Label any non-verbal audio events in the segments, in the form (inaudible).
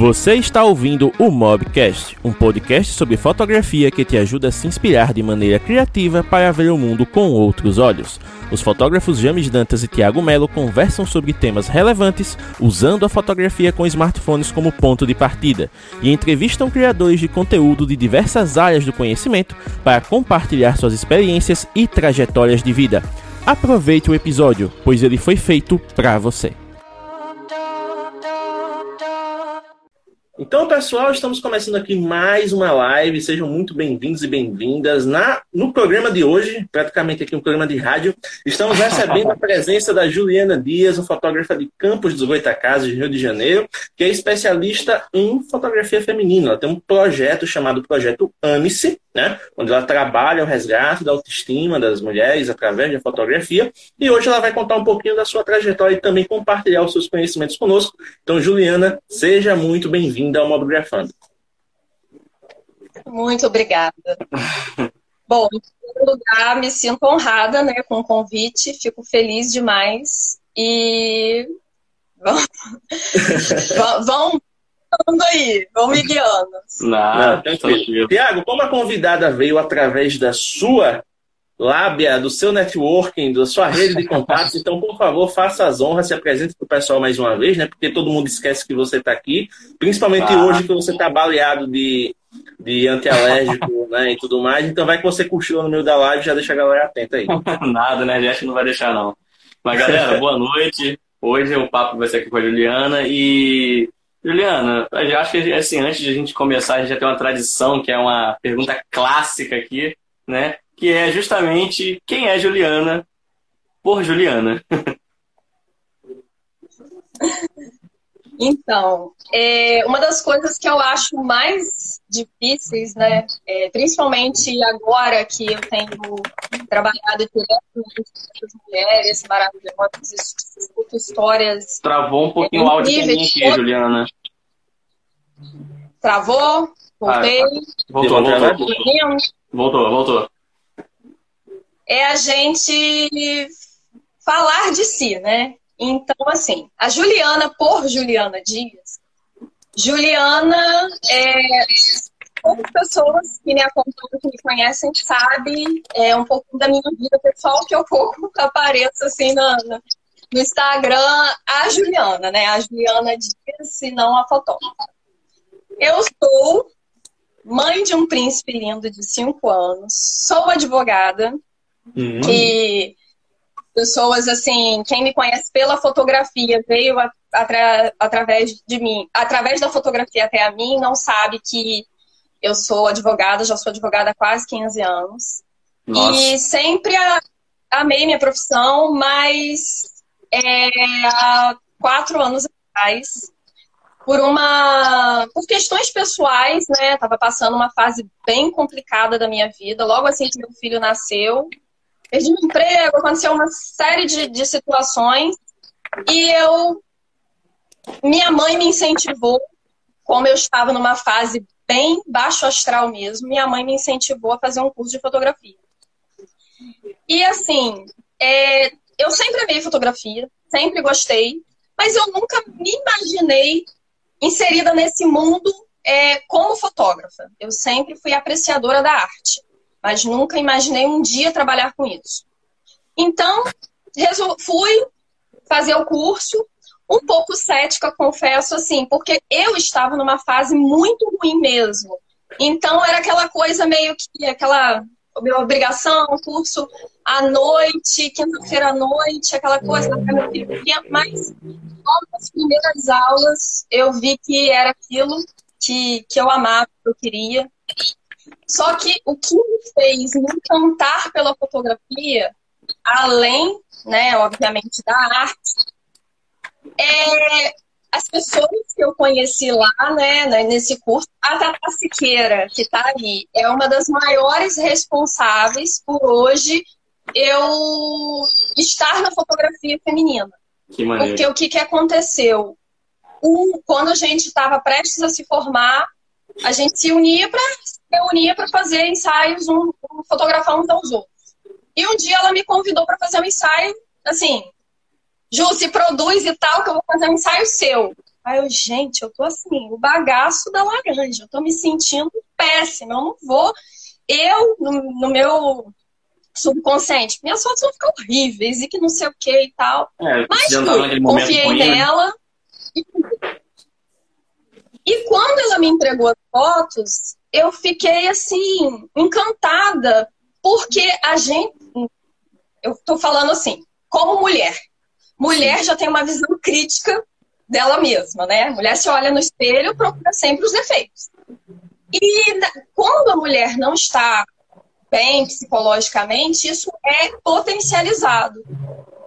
Você está ouvindo o Mobcast, um podcast sobre fotografia que te ajuda a se inspirar de maneira criativa para ver o mundo com outros olhos. Os fotógrafos James Dantas e Thiago Melo conversam sobre temas relevantes usando a fotografia com smartphones como ponto de partida e entrevistam criadores de conteúdo de diversas áreas do conhecimento para compartilhar suas experiências e trajetórias de vida. Aproveite o episódio, pois ele foi feito para você. Então, pessoal, estamos começando aqui mais uma live. Sejam muito bem-vindos e bem-vindas. Na no programa de hoje, praticamente aqui um programa de rádio, estamos recebendo a (laughs) presença da Juliana Dias, uma fotógrafa de Campos dos Goitacazes, Rio de Janeiro, que é especialista em fotografia feminina. Ela tem um projeto chamado Projeto Ame-se, né? onde ela trabalha o resgate da autoestima das mulheres através da fotografia. E hoje ela vai contar um pouquinho da sua trajetória e também compartilhar os seus conhecimentos conosco. Então, Juliana, seja muito bem-vinda ao Mobografando. Muito obrigada. (laughs) Bom, em primeiro lugar, me sinto honrada né, com o convite, fico feliz demais. E (laughs) vão, vão, guiando aí, vão me guiando. Não, tranquilo. Tiago, como a convidada veio através da sua lábia, do seu networking, da sua rede de contatos, então, por favor, faça as honras, se apresente para o pessoal mais uma vez, né? Porque todo mundo esquece que você está aqui, principalmente ah. hoje que você está baleado de, de antialérgico (laughs) né, e tudo mais. Então, vai que você cochila no meio da live, já deixa a galera atenta aí. (laughs) Nada, né? A gente não vai deixar, não. Mas, galera, boa noite. Hoje o papo vai ser aqui com a Juliana e Juliana, acho que assim, antes de a gente começar, a gente já tem uma tradição, que é uma pergunta clássica aqui, né? Que é justamente quem é Juliana por Juliana. (laughs) Então, é, uma das coisas que eu acho mais difíceis, né, é, principalmente agora que eu tenho trabalhado diretamente com as mulheres maravilhosas, escuto histórias. Travou um pouquinho é, o áudio aqui, todo... Juliana. Travou? Voltei. Ah, voltou, voltou. Voltou, voltou. É a gente falar de si, né? Então, assim, a Juliana, por Juliana Dias, Juliana é. Poucas pessoas que me acompanham, que me conhecem, sabem é, um pouco da minha vida pessoal, que eu pouco (laughs) apareço assim no, no Instagram, a Juliana, né? A Juliana Dias, e não a fotógrafa. Eu sou mãe de um príncipe lindo de 5 anos, sou advogada, uhum. que pessoas assim, quem me conhece pela fotografia veio atra através de mim, através da fotografia até a mim, não sabe que eu sou advogada, já sou advogada há quase 15 anos. Nossa. E sempre a, amei minha profissão, mas é, há quatro anos atrás, por uma por questões pessoais, né? Tava passando uma fase bem complicada da minha vida. Logo assim que meu filho nasceu, perdi meu emprego, aconteceu uma série de, de situações e eu. Minha mãe me incentivou, como eu estava numa fase bem baixo astral mesmo, minha mãe me incentivou a fazer um curso de fotografia. E assim, é, eu sempre amei fotografia, sempre gostei, mas eu nunca me imaginei inserida nesse mundo é, como fotógrafa. Eu sempre fui apreciadora da arte mas nunca imaginei um dia trabalhar com isso. Então, fui fazer o curso, um pouco cética, confesso, assim, porque eu estava numa fase muito ruim mesmo. Então, era aquela coisa meio que aquela obrigação, curso à noite, quinta-feira à noite, aquela coisa, mas logo nas primeiras aulas eu vi que era aquilo que, que eu amava, que eu queria. Só que o que me fez me encantar pela fotografia, além, né, obviamente, da arte, é as pessoas que eu conheci lá, né, né nesse curso, a Tata Siqueira, que está ali, é uma das maiores responsáveis por hoje eu estar na fotografia feminina. Que Porque o que, que aconteceu? Um, quando a gente estava prestes a se formar, a gente se unia para reunia para fazer ensaios, um, um, fotografar uns aos outros. E um dia ela me convidou para fazer um ensaio, assim, Ju, se produz e tal, que eu vou fazer um ensaio seu. Aí eu, gente, eu tô assim, o bagaço da laranja, eu tô me sentindo péssima, eu não vou. Eu, no, no meu subconsciente, minhas fotos vão ficar horríveis e que não sei o que e tal. É, Mas fui, confiei nela. E... e quando ela me entregou as fotos, eu fiquei assim, encantada, porque a gente. Eu tô falando assim, como mulher. Mulher já tem uma visão crítica dela mesma, né? mulher se olha no espelho, procura sempre os defeitos. E quando a mulher não está bem psicologicamente, isso é potencializado.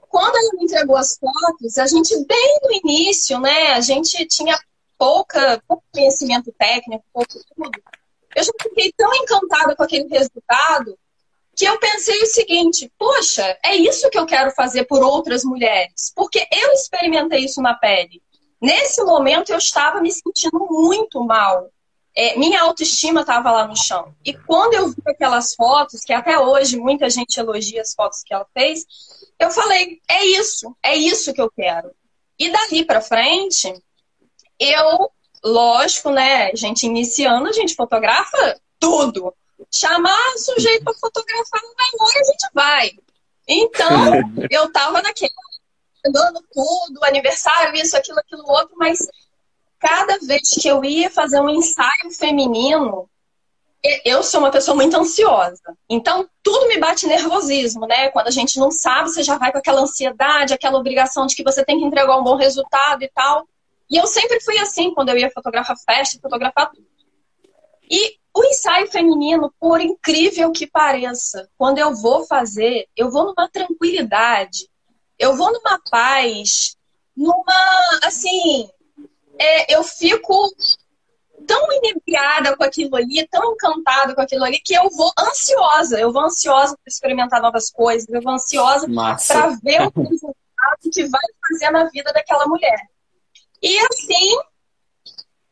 Quando ela me entregou as fotos, a gente, bem no início, né, a gente tinha pouca, pouco conhecimento técnico, pouco tudo. Eu já fiquei tão encantada com aquele resultado que eu pensei o seguinte: poxa, é isso que eu quero fazer por outras mulheres, porque eu experimentei isso na pele. Nesse momento eu estava me sentindo muito mal. É, minha autoestima estava lá no chão. E quando eu vi aquelas fotos, que até hoje muita gente elogia as fotos que ela fez, eu falei: é isso, é isso que eu quero. E dali para frente, eu, lógico, né, gente iniciando, a gente fotografa tudo. Chamar sujeito para fotografar vai a gente vai. Então, (laughs) eu tava naquele dando tudo, aniversário, isso, aquilo, aquilo, outro, mas cada vez que eu ia fazer um ensaio feminino, eu sou uma pessoa muito ansiosa. Então, tudo me bate nervosismo, né? Quando a gente não sabe, você já vai com aquela ansiedade, aquela obrigação de que você tem que entregar um bom resultado e tal. E eu sempre fui assim quando eu ia fotografar festa, fotografar tudo. E o ensaio feminino, por incrível que pareça, quando eu vou fazer, eu vou numa tranquilidade, eu vou numa paz, numa, assim, é, eu fico tão inebriada com aquilo ali, tão encantada com aquilo ali, que eu vou ansiosa. Eu vou ansiosa para experimentar novas coisas, eu vou ansiosa para ver o resultado que vai fazer na vida daquela mulher. E assim,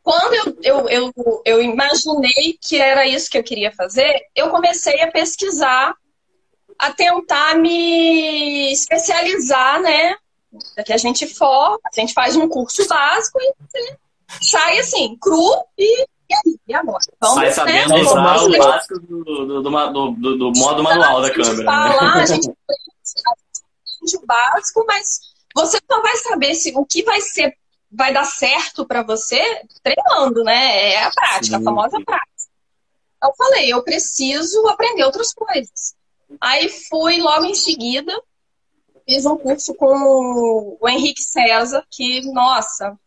quando eu, eu, eu, eu imaginei que era isso que eu queria fazer, eu comecei a pesquisar a tentar me especializar, né? Que a gente for, a gente faz um curso básico e sai assim, cru e, e aí, e agora? Vamos, sai né? sabendo né? usar o básico do, do, do, do, do modo manual da câmera. Falar, né? a gente (laughs) aprende o básico, mas você só vai saber se o que vai ser, vai dar certo para você treinando, né? É a prática, Sim. a famosa prática. Eu falei, eu preciso aprender outras coisas. Aí fui logo em seguida, fiz um curso com o Henrique César, que, nossa,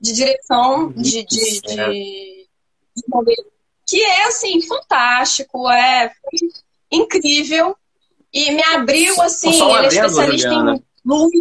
de direção de, de, de, de modelo, que é assim, fantástico, é incrível. E me abriu assim, ele é especialista Juliana. em luz.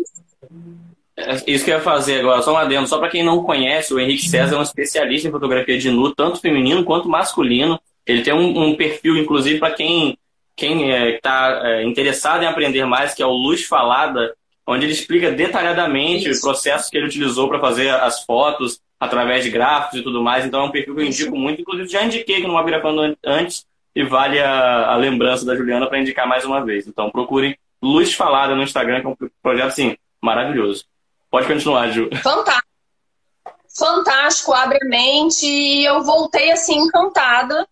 É, isso que eu ia fazer agora, só um adendo. Só para quem não conhece, o Henrique César é um especialista em fotografia de nu, tanto feminino quanto masculino. Ele tem um, um perfil, inclusive, para quem quem está é, é, interessado em aprender mais, que é o Luz Falada, onde ele explica detalhadamente Isso. o processo que ele utilizou para fazer as fotos através de gráficos e tudo mais. Então é um perfil que eu indico muito. Inclusive já indiquei aqui no Mabiracando antes e vale a, a lembrança da Juliana para indicar mais uma vez. Então procurem Luz Falada no Instagram, que é um projeto assim, maravilhoso. Pode continuar, Ju. Fantástico. Fantástico, abre a mente. E eu voltei assim encantada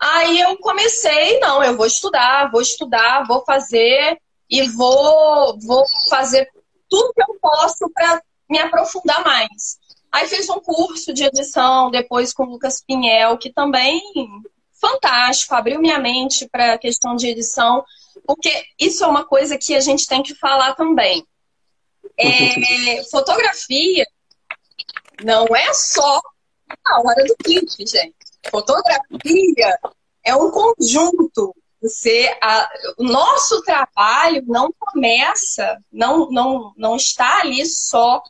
Aí eu comecei, não, eu vou estudar, vou estudar, vou fazer e vou, vou fazer tudo que eu posso para me aprofundar mais. Aí fiz um curso de edição depois com o Lucas Pinhel, que também fantástico, abriu minha mente para a questão de edição, porque isso é uma coisa que a gente tem que falar também. É, fotografia não é só a hora do clipe, gente. Fotografia é um conjunto. Você, a, o nosso trabalho não começa, não, não, não está ali só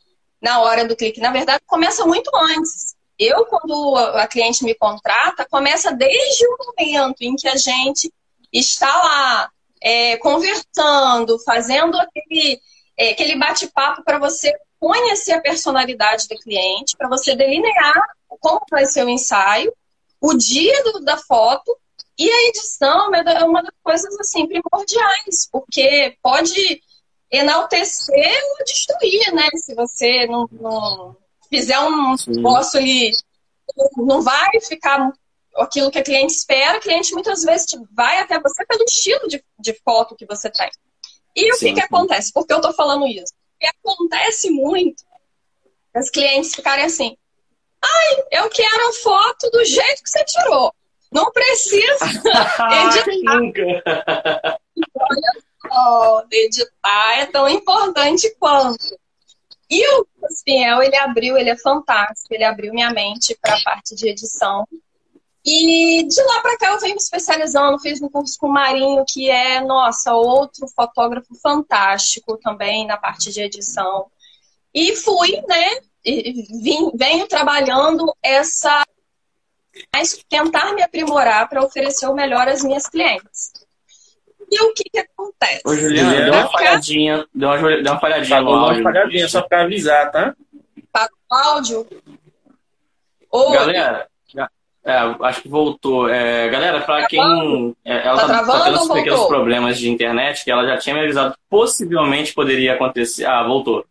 na hora do clique. Na verdade, começa muito antes. Eu, quando a cliente me contrata, começa desde o momento em que a gente está lá é, conversando, fazendo aquele, é, aquele bate-papo para você conhecer a personalidade do cliente, para você delinear como vai ser o ensaio o dia do, da foto e a edição é uma das coisas assim primordiais, porque pode enaltecer ou destruir, né? Se você não, não fizer um negócio ali, não vai ficar aquilo que a cliente espera, o cliente muitas vezes vai até você pelo estilo de, de foto que você tem. E o que, que acontece? Por que eu estou falando isso? Porque acontece muito as clientes ficarem assim, ai, eu quero a foto do jeito que você tirou. Não precisa (laughs) (laughs) editar. Olha só, editar é tão importante quanto. E o Fiel, ele abriu, ele é fantástico, ele abriu minha mente para a parte de edição. E de lá para cá eu venho me especializando, fiz um curso com o Marinho, que é, nossa, outro fotógrafo fantástico também na parte de edição. E fui, né, vim, venho trabalhando essa mas tentar me aprimorar para oferecer o melhor às minhas clientes. E o que, que acontece? Ô, Juliana, deu uma falhadinha, deu uma, deu uma falhadinha áudio. Uma falhadinha, só para avisar, tá? Para o áudio. Oi. Galera, é, acho que voltou. É, galera, para tá quem. É, ela tá, tá, tá tendo uns pequenos problemas de internet, que ela já tinha me avisado que possivelmente poderia acontecer. Ah, voltou.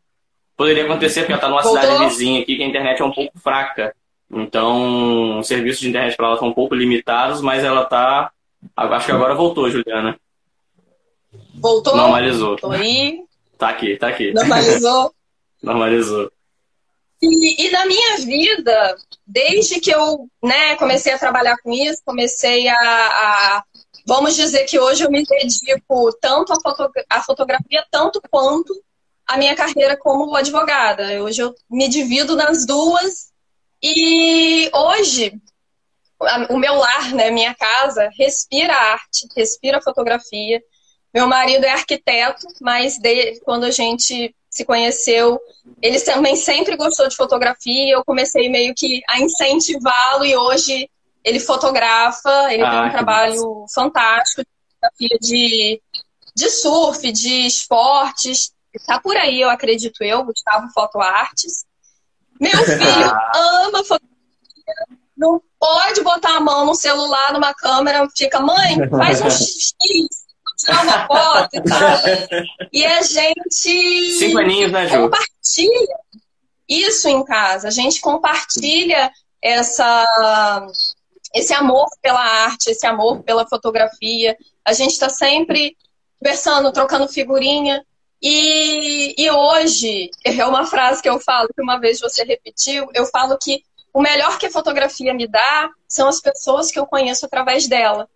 Poderia acontecer porque ela tá numa voltou? cidade vizinha aqui que a internet é um pouco fraca. Então, os serviços de internet para ela são um pouco limitados, mas ela tá. Acho que agora voltou, Juliana. Voltou? Normalizou. Tô aí. Tá aqui, tá aqui. Normalizou? (laughs) Normalizou. E, e, na minha vida, desde que eu né, comecei a trabalhar com isso, comecei a, a, Vamos dizer que hoje eu me dedico tanto à, foto, fotografia, tanto quanto à minha carreira como advogada. Hoje eu me divido nas duas. E hoje, o meu lar, né, minha casa, respira arte, respira fotografia. Meu marido é arquiteto, mas de, quando a gente se conheceu, ele também sempre gostou de fotografia. Eu comecei meio que a incentivá-lo e hoje ele fotografa. Ele ah, tem um trabalho massa. fantástico de fotografia de, de surf, de esportes. Está por aí, eu acredito eu, Gustavo Foto Artes. Meu (laughs) filho ama fotografia. Não pode botar a mão no celular, numa câmera, fica, mãe, faz um (laughs) X, tirar uma foto e tal. E a gente Cinco aninhos, né, Ju? compartilha isso em casa. A gente compartilha essa, esse amor pela arte, esse amor pela fotografia. A gente está sempre conversando, trocando figurinha. E, e hoje, é uma frase que eu falo, que uma vez você repetiu, eu falo que o melhor que a fotografia me dá são as pessoas que eu conheço através dela.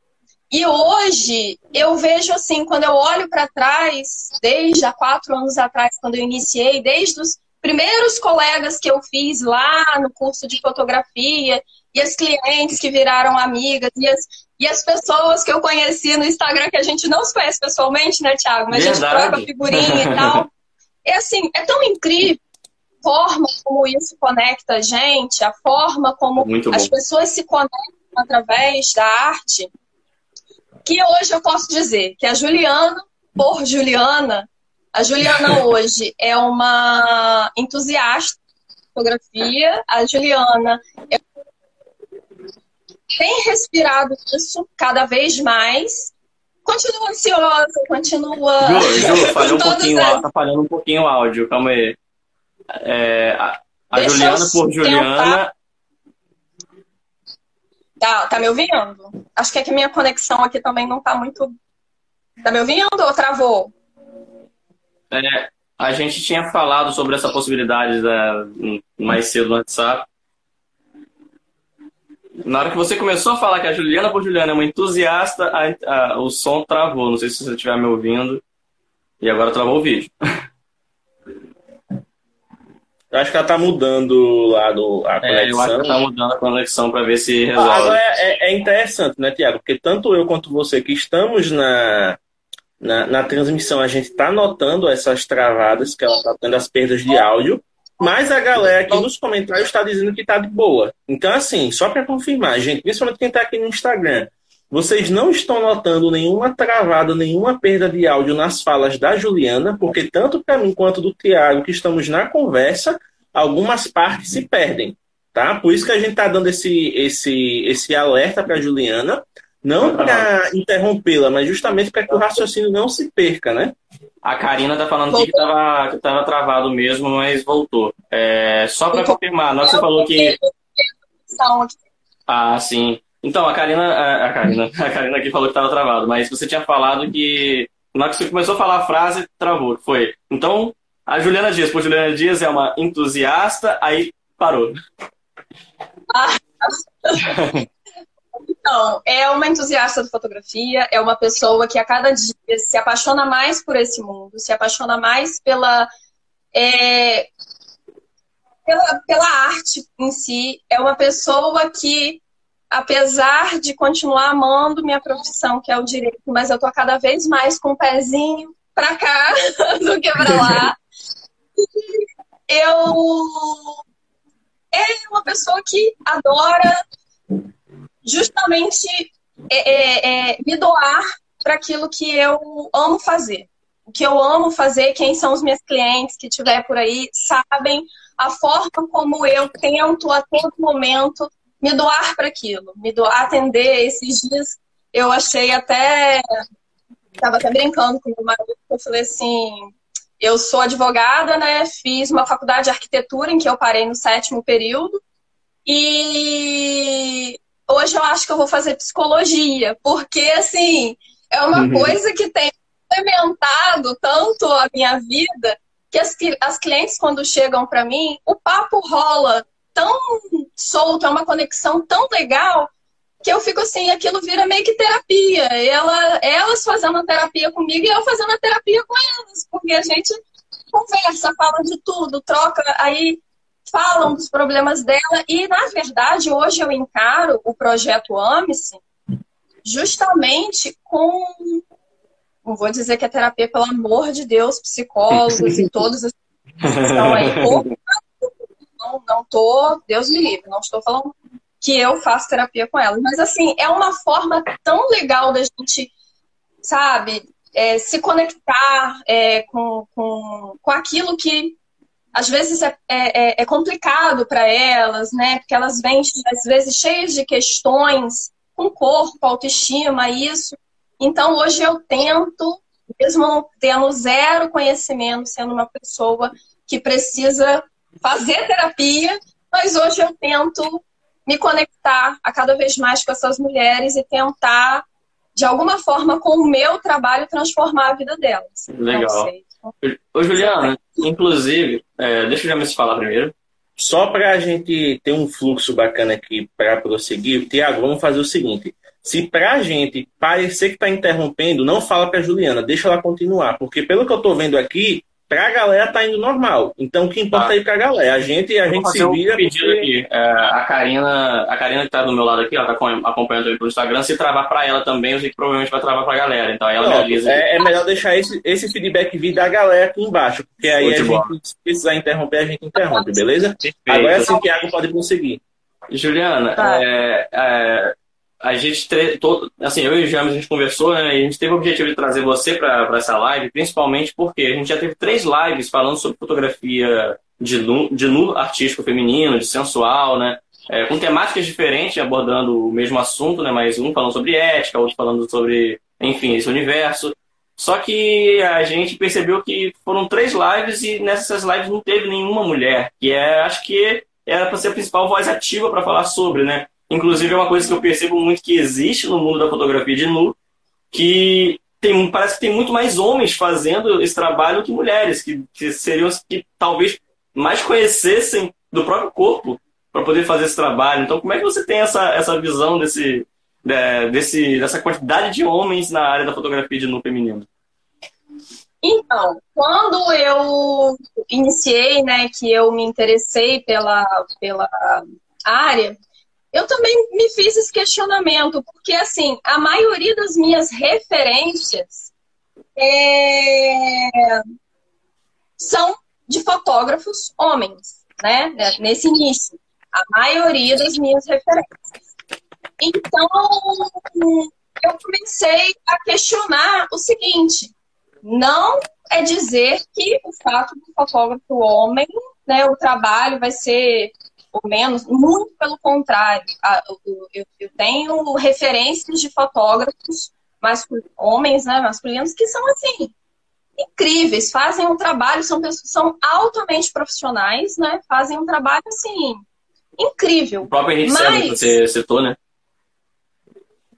E hoje eu vejo assim, quando eu olho para trás, desde há quatro anos atrás, quando eu iniciei, desde os primeiros colegas que eu fiz lá no curso de fotografia, e as clientes que viraram amigas, e as, e as pessoas que eu conheci no Instagram, que a gente não se conhece pessoalmente, né, Thiago? Mas Verdade. a gente troca figurinha e tal. É assim, é tão incrível a forma como isso conecta a gente, a forma como as pessoas se conectam através da arte que hoje eu posso dizer que a Juliana, por Juliana, a Juliana (laughs) hoje é uma entusiasta de fotografia, a Juliana é... tem respirado isso cada vez mais. Continua ansiosa, continua. Ju, Ju (laughs) falhou um pouquinho, as... tá falhando um pouquinho o áudio, calma aí. É, a, a Juliana por Juliana Tá, tá me ouvindo? Acho que é que minha conexão aqui também não tá muito. Tá me ouvindo ou travou? É, a gente tinha falado sobre essa possibilidade da, mais cedo no WhatsApp. Na hora que você começou a falar que a Juliana por Juliana é uma entusiasta, a, a, o som travou. Não sei se você estiver me ouvindo. E agora travou o vídeo. (laughs) Eu acho que ela tá mudando lá do, a conexão. É, eu acho que tá mudando a conexão para ver se resolve. Agora é, é, é, interessante, né, Tiago? Porque tanto eu quanto você que estamos na, na, na transmissão, a gente tá notando essas travadas, que ela tá tendo as perdas de áudio, mas a galera aqui nos comentários está dizendo que tá de boa. Então, assim, só para confirmar, gente, principalmente quem tá aqui no Instagram, vocês não estão notando nenhuma travada, nenhuma perda de áudio nas falas da Juliana, porque tanto para mim quanto do Tiago, que estamos na conversa, algumas partes se perdem, tá? Por isso que a gente está dando esse, esse, esse alerta para Juliana, Não para interrompê-la, mas justamente para que o raciocínio não se perca, né? A Karina tá falando que estava que tava travado mesmo, mas voltou. É, só para confirmar, não você falou que. Ah, sim. Então, a Karina, a Karina, (laughs) a Karina aqui falou que estava travado, mas você tinha falado que na hora que você começou a falar a frase, travou. Foi. Então, a Juliana Dias, por Juliana Dias é uma entusiasta, aí parou. Ah. (laughs) Então, é uma entusiasta de fotografia, é uma pessoa que a cada dia se apaixona mais por esse mundo, se apaixona mais pela, é, pela, pela arte em si. É uma pessoa que, apesar de continuar amando minha profissão, que é o direito, mas eu tô cada vez mais com o pezinho para cá (laughs) do que para lá. eu é uma pessoa que adora justamente é, é, é, me doar para aquilo que eu amo fazer. O que eu amo fazer, quem são os meus clientes que tiver por aí, sabem a forma como eu tento a todo momento me doar para aquilo, me doar, atender. Esses dias eu achei até. Estava até brincando com o meu marido, eu falei assim: eu sou advogada, né? Fiz uma faculdade de arquitetura em que eu parei no sétimo período. E hoje eu acho que eu vou fazer psicologia, porque assim, é uma uhum. coisa que tem implementado tanto a minha vida que as, as clientes, quando chegam para mim, o papo rola tão solto, é uma conexão tão legal que eu fico assim, aquilo vira meio que terapia. Ela, elas fazendo a terapia comigo e eu fazendo a terapia com elas, porque a gente conversa, fala de tudo, troca, aí falam dos problemas dela e, na verdade, hoje eu encaro o projeto Ame-se justamente com. Não vou dizer que é terapia, pelo amor de Deus, psicólogos (laughs) e todos os que estão aí. Não, não tô, Deus me livre, não estou falando que eu faço terapia com elas. Mas, assim, é uma forma tão legal da gente, sabe, é, se conectar é, com, com, com aquilo que às vezes é, é, é, é complicado para elas, né? Porque elas vêm, às vezes, cheias de questões com corpo, autoestima, isso. Então, hoje eu tento, mesmo tendo zero conhecimento, sendo uma pessoa que precisa fazer terapia, mas hoje eu tento me conectar a cada vez mais com essas mulheres e tentar, de alguma forma, com o meu trabalho, transformar a vida delas. Legal. Ô, Juliana, inclusive, é, deixa eu já me falar primeiro. Só para a gente ter um fluxo bacana aqui para prosseguir, Tiago, vamos fazer o seguinte. Se para a gente parecer que está interrompendo, não fala para a Juliana, deixa ela continuar, porque pelo que eu estou vendo aqui, Pra galera tá indo normal. Então o que importa tá. é ir pra galera. A gente, a gente se vira. Um pedido porque... aqui. É, a Karina, a Karina que tá do meu lado aqui, ela tá acompanhando aí pelo Instagram. Se travar pra ela também, eu sei que provavelmente vai travar pra galera. Então aí ela me avisa. É, é, melhor deixar esse, esse feedback vir da galera aqui embaixo. Porque aí a gente, se precisar interromper, a gente interrompe, beleza? Perfeito. Agora sim, o Thiago pode conseguir. Juliana, tá. é, é, a gente, todo, assim, eu e o James, a gente conversou, né, e a gente teve o objetivo de trazer você para essa live, principalmente porque a gente já teve três lives falando sobre fotografia de nu, de nu artístico feminino, de sensual, né, é, com temáticas diferentes, abordando o mesmo assunto, né, mas um falando sobre ética, outro falando sobre, enfim, esse universo. Só que a gente percebeu que foram três lives e nessas lives não teve nenhuma mulher, que é, acho que era para ser a principal voz ativa para falar sobre, né? Inclusive, é uma coisa que eu percebo muito que existe no mundo da fotografia de nu, que tem, parece que tem muito mais homens fazendo esse trabalho que mulheres, que, que seriam que talvez mais conhecessem do próprio corpo para poder fazer esse trabalho. Então, como é que você tem essa, essa visão desse, desse, dessa quantidade de homens na área da fotografia de nu feminino? Então, quando eu iniciei, né, que eu me interessei pela, pela área, eu também me fiz esse questionamento, porque assim, a maioria das minhas referências é... são de fotógrafos homens, né? Nesse início. A maioria das minhas referências. Então, eu comecei a questionar o seguinte: não é dizer que o fato do fotógrafo homem, né, o trabalho vai ser ou menos, muito pelo contrário. Eu, tenho referências de fotógrafos homens, né, masculinos, que são assim, incríveis, fazem um trabalho, são pessoas são altamente profissionais, né? Fazem um trabalho assim incrível. O próprio Henrique mas... César que você citou, né?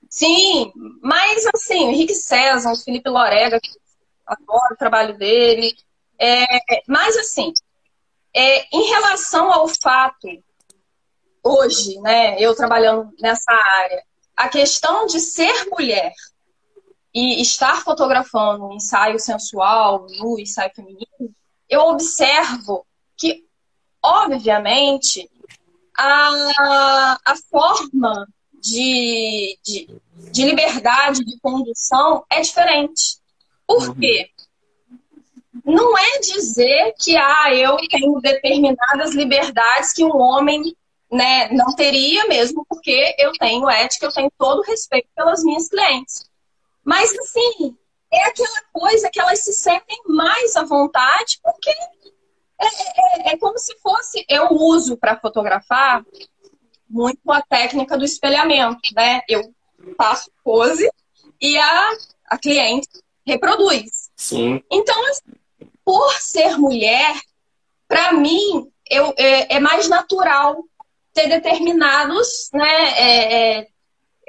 Sim, mas assim, o Henrique César, o Felipe Lorega, que adoro o trabalho dele. É, mas assim, é, em relação ao fato, hoje, né, eu trabalhando nessa área, a questão de ser mulher e estar fotografando um ensaio sensual, no ensaio feminino, eu observo que, obviamente, a, a forma de, de, de liberdade de condução é diferente. Por quê? Não é dizer que ah, eu tenho determinadas liberdades que um homem né, não teria mesmo, porque eu tenho ética, eu tenho todo respeito pelas minhas clientes. Mas, assim, é aquela coisa que elas se sentem mais à vontade, porque é, é, é como se fosse. Eu uso para fotografar muito a técnica do espelhamento, né? Eu faço pose e a, a cliente reproduz. Sim. Então, assim, por ser mulher, para mim, eu, é, é, mais natural ter determinados né, é, é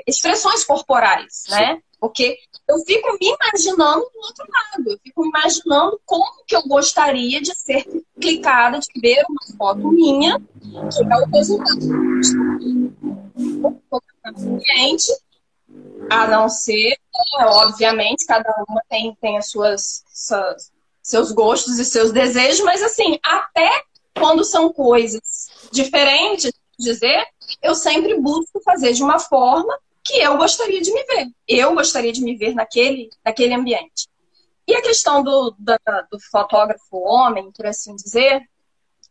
expressões corporais, Sim. né? Porque eu fico me imaginando do outro lado. Eu fico imaginando como que eu gostaria de ser clicada, de ver uma foto minha, que é o resultado do cliente, a não ser, é, obviamente, cada uma tem, tem as suas, suas, seus gostos e seus desejos, mas assim, até quando são coisas diferentes, dizer, eu sempre busco fazer de uma forma que eu gostaria de me ver. Eu gostaria de me ver naquele, naquele ambiente. E a questão do, da, do fotógrafo homem, por assim dizer,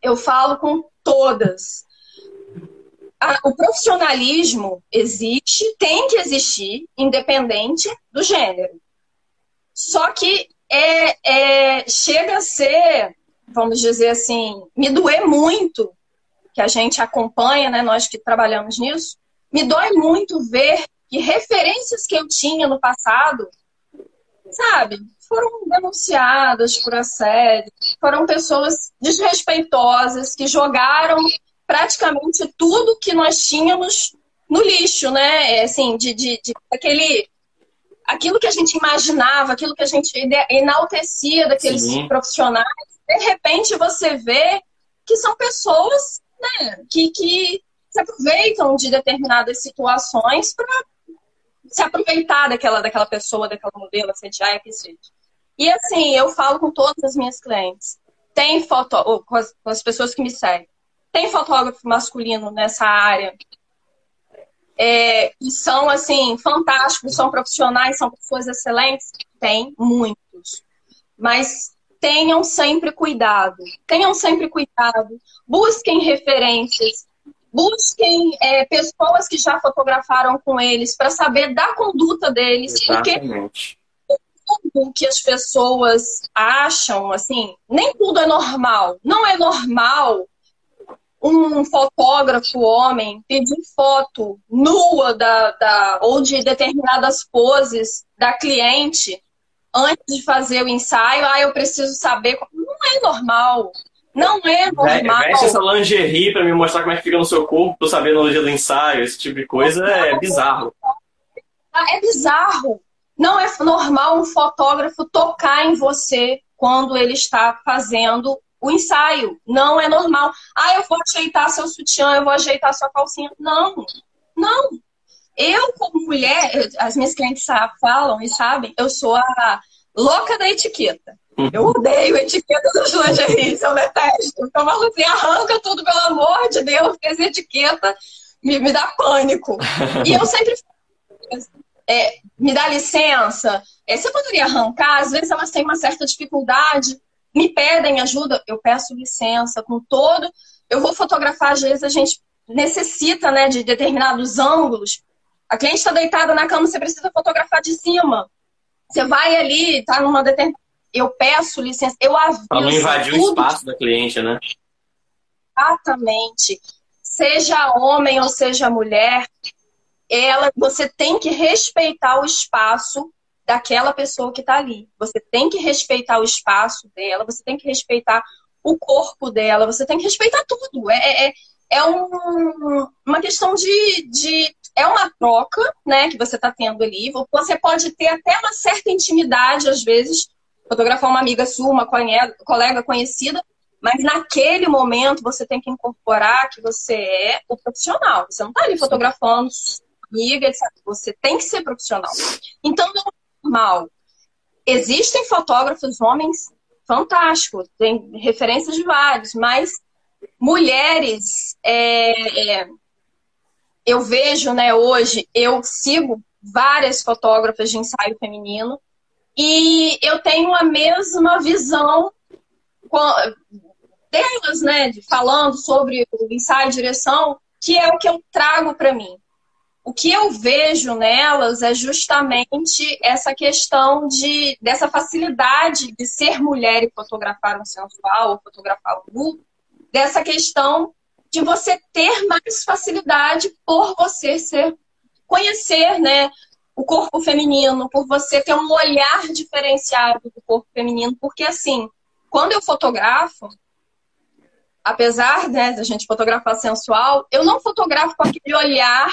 eu falo com todas. A, o profissionalismo existe, tem que existir, independente do gênero. Só que é, é, chega a ser, vamos dizer assim, me doer muito, que a gente acompanha, né, nós que trabalhamos nisso, me dói muito ver que referências que eu tinha no passado, sabe, foram denunciadas por assédio, foram pessoas desrespeitosas que jogaram praticamente tudo que nós tínhamos no lixo, né? É, assim, de, de, de aquele aquilo que a gente imaginava, aquilo que a gente enaltecia daqueles Sim. profissionais, de repente você vê que são pessoas né, que, que se aproveitam de determinadas situações para se aproveitar daquela, daquela pessoa, daquela modelo, assediar e que seja. E assim, eu falo com todas as minhas clientes. Tem foto, com as, com as pessoas que me seguem. Tem fotógrafo masculino nessa área é, e são assim fantásticos, são profissionais, são pessoas excelentes? Tem muitos. Mas tenham sempre cuidado. Tenham sempre cuidado. Busquem referências busquem é, pessoas que já fotografaram com eles para saber da conduta deles, Exatamente. porque tudo que as pessoas acham, assim, nem tudo é normal. Não é normal um fotógrafo homem pedir foto nua da, da, ou de determinadas poses da cliente antes de fazer o ensaio. Ah, eu preciso saber. Não é normal. Não é normal. Veste essa lingerie pra me mostrar como é que fica no seu corpo, eu saber no dia do ensaio, esse tipo de coisa é bizarro. É bizarro. Não é normal um fotógrafo tocar em você quando ele está fazendo o ensaio. Não é normal. Ah, eu vou ajeitar seu sutiã, eu vou ajeitar sua calcinha. Não, não. Eu, como mulher, as minhas clientes falam e sabem, eu sou a louca da etiqueta. Eu odeio etiqueta dos lingeries, eu detesto. Eu falo assim, arranca tudo, pelo amor de Deus, porque essa etiqueta me, me dá pânico. E eu sempre é, me dá licença, é, você poderia arrancar? Às vezes elas têm uma certa dificuldade, me pedem ajuda, eu peço licença com todo. Eu vou fotografar, às vezes a gente necessita né, de determinados ângulos. A cliente está deitada na cama, você precisa fotografar de cima. Você vai ali, está numa determinada eu peço licença, eu aviso. Para não invadir o espaço da cliente, né? Exatamente. seja homem ou seja mulher, ela, você tem que respeitar o espaço daquela pessoa que está ali. Você tem que respeitar o espaço dela, você tem que respeitar o corpo dela, você tem que respeitar tudo. É, é, é um, uma questão de, de. É uma troca né, que você está tendo ali. Você pode ter até uma certa intimidade, às vezes, fotografar uma amiga sua, uma colega conhecida, mas naquele momento você tem que incorporar que você é o profissional. Você não está ali fotografando amiga, etc. Você tem que ser profissional. Então, não é normal. Existem fotógrafos homens fantásticos, tem referências de vários, mas mulheres, é, é, eu vejo, né, hoje, eu sigo várias fotógrafas de ensaio feminino e eu tenho a mesma visão delas, né, de, falando sobre o ensaio direção, que é o que eu trago para mim. O que eu vejo nelas é justamente essa questão de dessa facilidade de ser mulher e fotografar um sensual ou fotografar um nu, dessa questão de você ter mais facilidade por você ser conhecer, né, o corpo feminino, por você ter um olhar diferenciado do corpo feminino, porque assim, quando eu fotografo, apesar né, da gente fotografar sensual, eu não fotografo com aquele olhar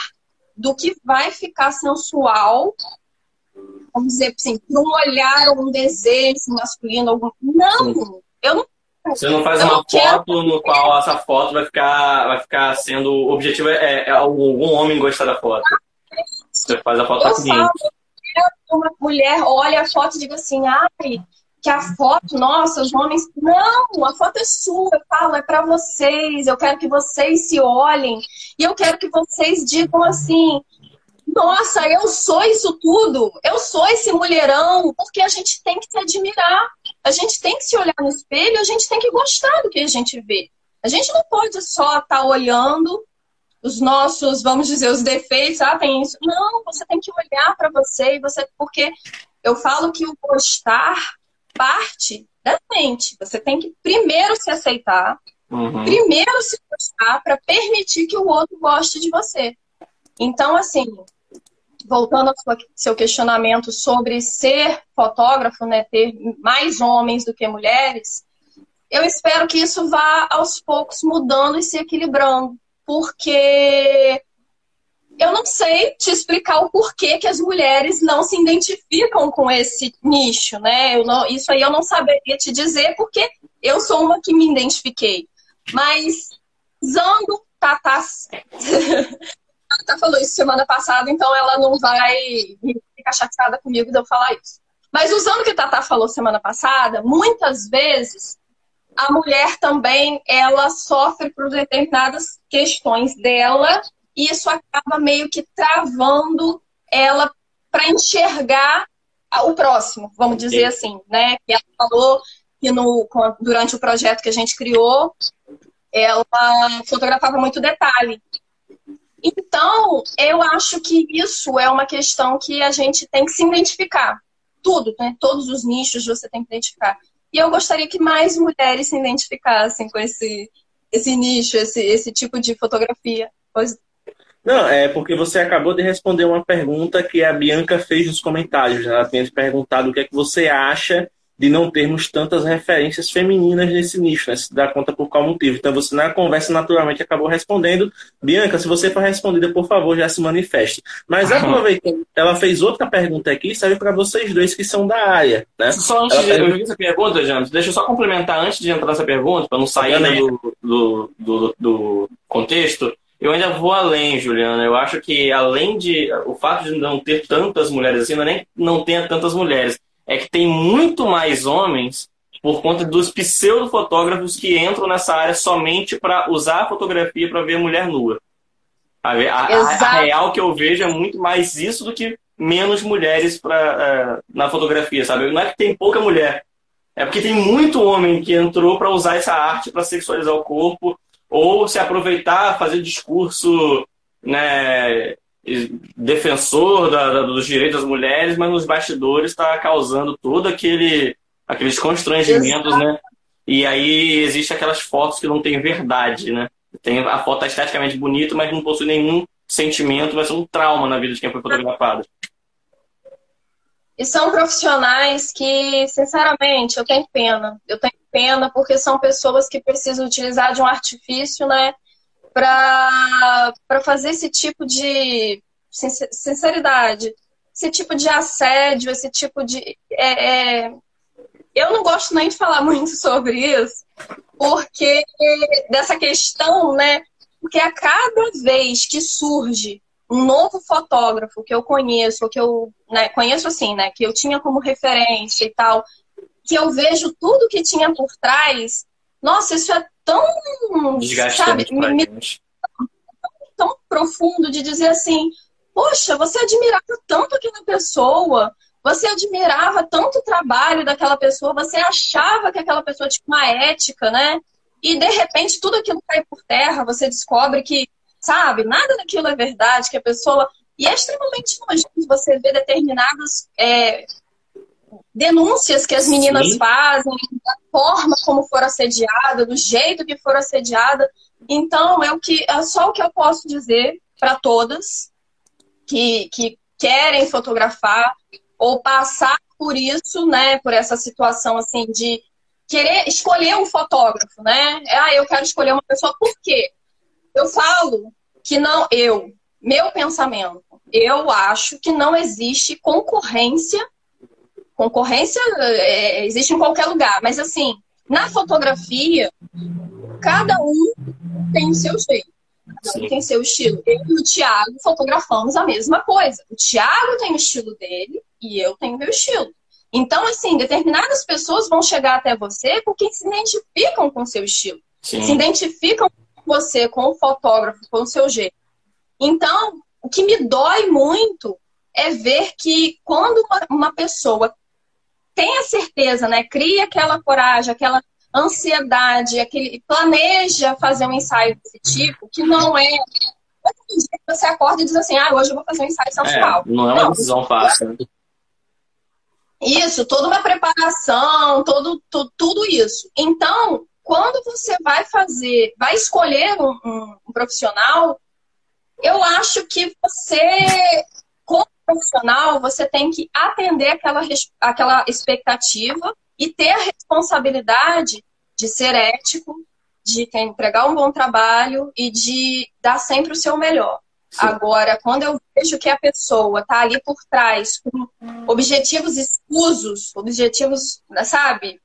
do que vai ficar sensual, vamos dizer assim, por um olhar ou um desejo masculino. Algum... Não, Sim. eu não. Você não faz uma foto no qual essa foto vai ficar, vai ficar sendo. O objetivo é, é algum homem gostar da foto. Você faz a foto assim. Uma mulher olha a foto e diga assim, ai, que a foto, nossa, os homens. Não, a foto é sua, eu falo, é para vocês, eu quero que vocês se olhem e eu quero que vocês digam assim: nossa, eu sou isso tudo, eu sou esse mulherão, porque a gente tem que se admirar, a gente tem que se olhar no espelho, a gente tem que gostar do que a gente vê. A gente não pode só estar tá olhando os nossos, vamos dizer, os defeitos, ah, tem isso. Não, você tem que olhar para você e você, porque eu falo que o gostar parte da mente. Você tem que primeiro se aceitar, uhum. primeiro se gostar para permitir que o outro goste de você. Então, assim, voltando ao seu questionamento sobre ser fotógrafo, né, ter mais homens do que mulheres, eu espero que isso vá aos poucos mudando e se equilibrando, porque eu não sei te explicar o porquê que as mulheres não se identificam com esse nicho, né? Não, isso aí eu não saberia te dizer, porque eu sou uma que me identifiquei. Mas usando Tata. Tata (laughs) falou isso semana passada, então ela não vai ficar chateada comigo de eu falar isso. Mas usando o que a Tata falou semana passada, muitas vezes a mulher também ela sofre por determinadas questões dela isso acaba meio que travando ela para enxergar o próximo, vamos dizer assim, né? Que ela falou que no, durante o projeto que a gente criou, ela fotografava muito detalhe. Então, eu acho que isso é uma questão que a gente tem que se identificar. Tudo, né? Todos os nichos você tem que identificar. E eu gostaria que mais mulheres se identificassem com esse, esse nicho, esse, esse tipo de fotografia. Pois não, é porque você acabou de responder uma pergunta que a Bianca fez nos comentários. Ela tinha te perguntado o que é que você acha de não termos tantas referências femininas nesse nicho, né? Se dá conta por qual motivo. Então você na conversa naturalmente acabou respondendo. Bianca, se você for respondida, por favor, já se manifeste. Mas aproveitando, ela fez outra pergunta aqui, serve para vocês dois que são da área, né? Só antes ela de eu essa pergunta, James, deixa eu só complementar antes de entrar nessa pergunta, para não sair do, do, do, do contexto. Eu ainda vou além, Juliana. Eu acho que além de o fato de não ter tantas mulheres assim, não é nem não tenha tantas mulheres, é que tem muito mais homens por conta dos pseudo-fotógrafos que entram nessa área somente para usar a fotografia para ver mulher nua. A, a, a, real que eu vejo é muito mais isso do que menos mulheres pra, uh, na fotografia, sabe? Não é que tem pouca mulher, é porque tem muito homem que entrou para usar essa arte para sexualizar o corpo ou se aproveitar, fazer discurso né, defensor da, da, dos direitos das mulheres, mas nos bastidores está causando todo aquele aqueles constrangimentos, né? E aí existe aquelas fotos que não tem verdade, né? Tem a foto tá esteticamente bonita, mas não possui nenhum sentimento, vai ser um trauma na vida de quem foi fotografado. E são profissionais que, sinceramente, eu tenho pena. Eu tenho pena porque são pessoas que precisam utilizar de um artifício, né, para fazer esse tipo de sinceridade, esse tipo de assédio, esse tipo de. É, é... Eu não gosto nem de falar (laughs) muito sobre isso, porque dessa questão, né? Porque a cada vez que surge um novo fotógrafo que eu conheço, que eu né, conheço assim, né? Que eu tinha como referência e tal, que eu vejo tudo que tinha por trás, nossa, isso é tão. Sabe, me, tão profundo de dizer assim, poxa, você admirava tanto aquela pessoa, você admirava tanto o trabalho daquela pessoa, você achava que aquela pessoa tinha uma ética, né? E de repente tudo aquilo cai por terra, você descobre que, sabe, nada daquilo é verdade, que a pessoa. E é extremamente nojento você ver determinadas é, denúncias que as meninas Sim. fazem, da forma como foram assediadas, do jeito que foram assediadas. Então, é, o que, é só o que eu posso dizer para todas que, que querem fotografar ou passar por isso, né, por essa situação assim de querer escolher um fotógrafo, né? Ah, eu quero escolher uma pessoa, por quê? Eu falo que não, eu, meu pensamento, eu acho que não existe concorrência Concorrência é, existe em qualquer lugar, mas assim, na fotografia, cada um tem o seu jeito. Cada um tem seu estilo. Eu e o Thiago fotografamos a mesma coisa. O Thiago tem o estilo dele e eu tenho o meu estilo. Então, assim, determinadas pessoas vão chegar até você porque se identificam com o seu estilo. Sim. Se identificam com você, com o fotógrafo, com o seu jeito. Então, o que me dói muito é ver que quando uma pessoa tenha certeza, né? Cria aquela coragem, aquela ansiedade, aquele planeja fazer um ensaio desse tipo, que não é você acorda e diz assim, ah, hoje eu vou fazer um ensaio sensual. É, não é uma não, decisão fácil. Né? Isso, toda uma preparação, todo, tudo, tudo isso. Então, quando você vai fazer, vai escolher um, um, um profissional, eu acho que você profissional, você tem que atender aquela, aquela expectativa e ter a responsabilidade de ser ético, de entregar um bom trabalho e de dar sempre o seu melhor. Sim. Agora, quando eu vejo que a pessoa está ali por trás com objetivos escusos, objetivos, sabe?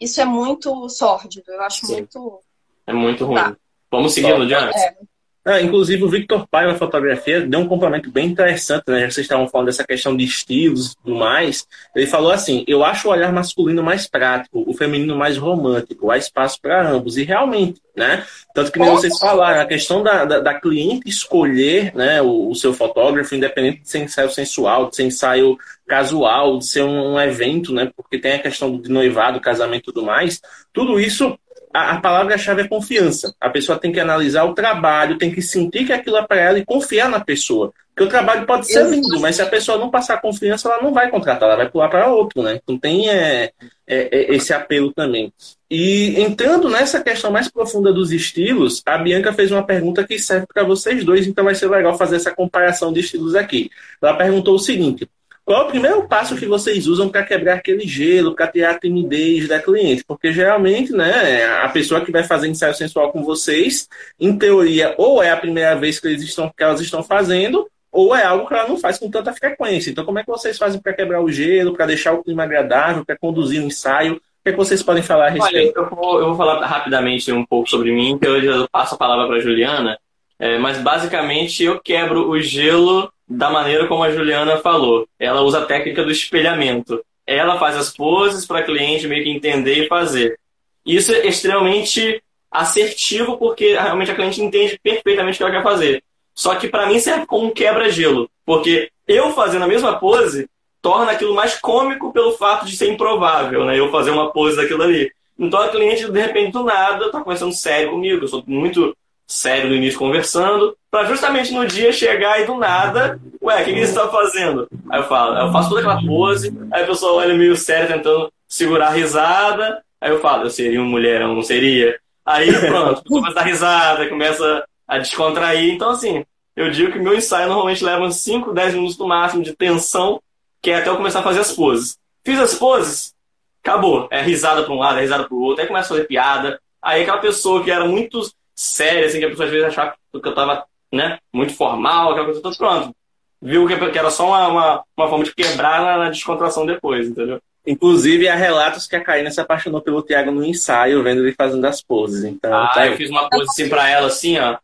Isso é muito sórdido. Eu acho Sim. muito. É muito ruim. Tá. Vamos seguindo, Diana? É. Ah, inclusive, o Victor Paiva Fotografia deu um complemento bem interessante, né? Vocês estavam falando dessa questão de estilos e tudo mais. Ele falou assim: eu acho o olhar masculino mais prático, o feminino mais romântico, há espaço para ambos. E realmente, né? Tanto que nem vocês falaram, a questão da, da, da cliente escolher né, o, o, seu fotógrafo, independente de ser ensaio sensual, de ser ensaio casual, de ser um, um evento, né? Porque tem a questão de noivado, casamento e tudo mais. Tudo isso a, a palavra-chave é confiança. A pessoa tem que analisar o trabalho, tem que sentir que aquilo é para ela e confiar na pessoa. Porque o trabalho pode ser lindo, mas se a pessoa não passar confiança, ela não vai contratar, ela vai pular para outro, né? Então tem é, é, é, esse apelo também. E entrando nessa questão mais profunda dos estilos, a Bianca fez uma pergunta que serve para vocês dois, então vai ser legal fazer essa comparação de estilos aqui. Ela perguntou o seguinte: qual é o primeiro passo que vocês usam para quebrar aquele gelo, para ter a timidez da cliente? Porque geralmente, né, a pessoa que vai fazer ensaio sensual com vocês, em teoria, ou é a primeira vez que, eles estão, que elas estão fazendo, ou é algo que ela não faz com tanta frequência. Então, como é que vocês fazem para quebrar o gelo, para deixar o clima agradável, para conduzir o ensaio? O que, é que vocês podem falar a respeito? Olha, eu vou, eu vou falar rapidamente um pouco sobre mim, que eu já passo a palavra para a Juliana. É, mas basicamente eu quebro o gelo da maneira como a Juliana falou. Ela usa a técnica do espelhamento. Ela faz as poses para a cliente meio que entender e fazer. Isso é extremamente assertivo porque realmente a cliente entende perfeitamente o que ela quer fazer. Só que para mim serve como um quebra-gelo, porque eu fazendo a mesma pose torna aquilo mais cômico pelo fato de ser improvável, né? Eu fazer uma pose daquilo ali. Então a cliente, de repente, do nada, está conversando sério comigo. Eu sou muito sério no início conversando, para justamente no dia chegar e do nada, ué, o que, que você está fazendo? Aí eu falo, eu faço toda aquela pose, aí a pessoa olha meio sério tentando segurar a risada, aí eu falo, eu seria um mulherão, não seria? Aí pronto, começa a risada, começa a descontrair. Então, assim, eu digo que meu ensaio normalmente leva uns 5, 10 minutos no máximo de tensão, que é até eu começar a fazer as poses. Fiz as poses, acabou. É risada para um lado, é risada para o outro, aí começa a fazer piada. Aí aquela pessoa que era muito séria, assim, que a pessoa às vezes achava que eu tava, né, muito formal, aquela coisa toda, pronto. Viu que era só uma, uma, uma forma de quebrar na, na descontração depois, entendeu? Inclusive, há relatos que a Karina se apaixonou pelo Thiago no ensaio, vendo ele fazendo as poses. Então, ah, tá... eu fiz uma pose assim pra ela, assim, ó.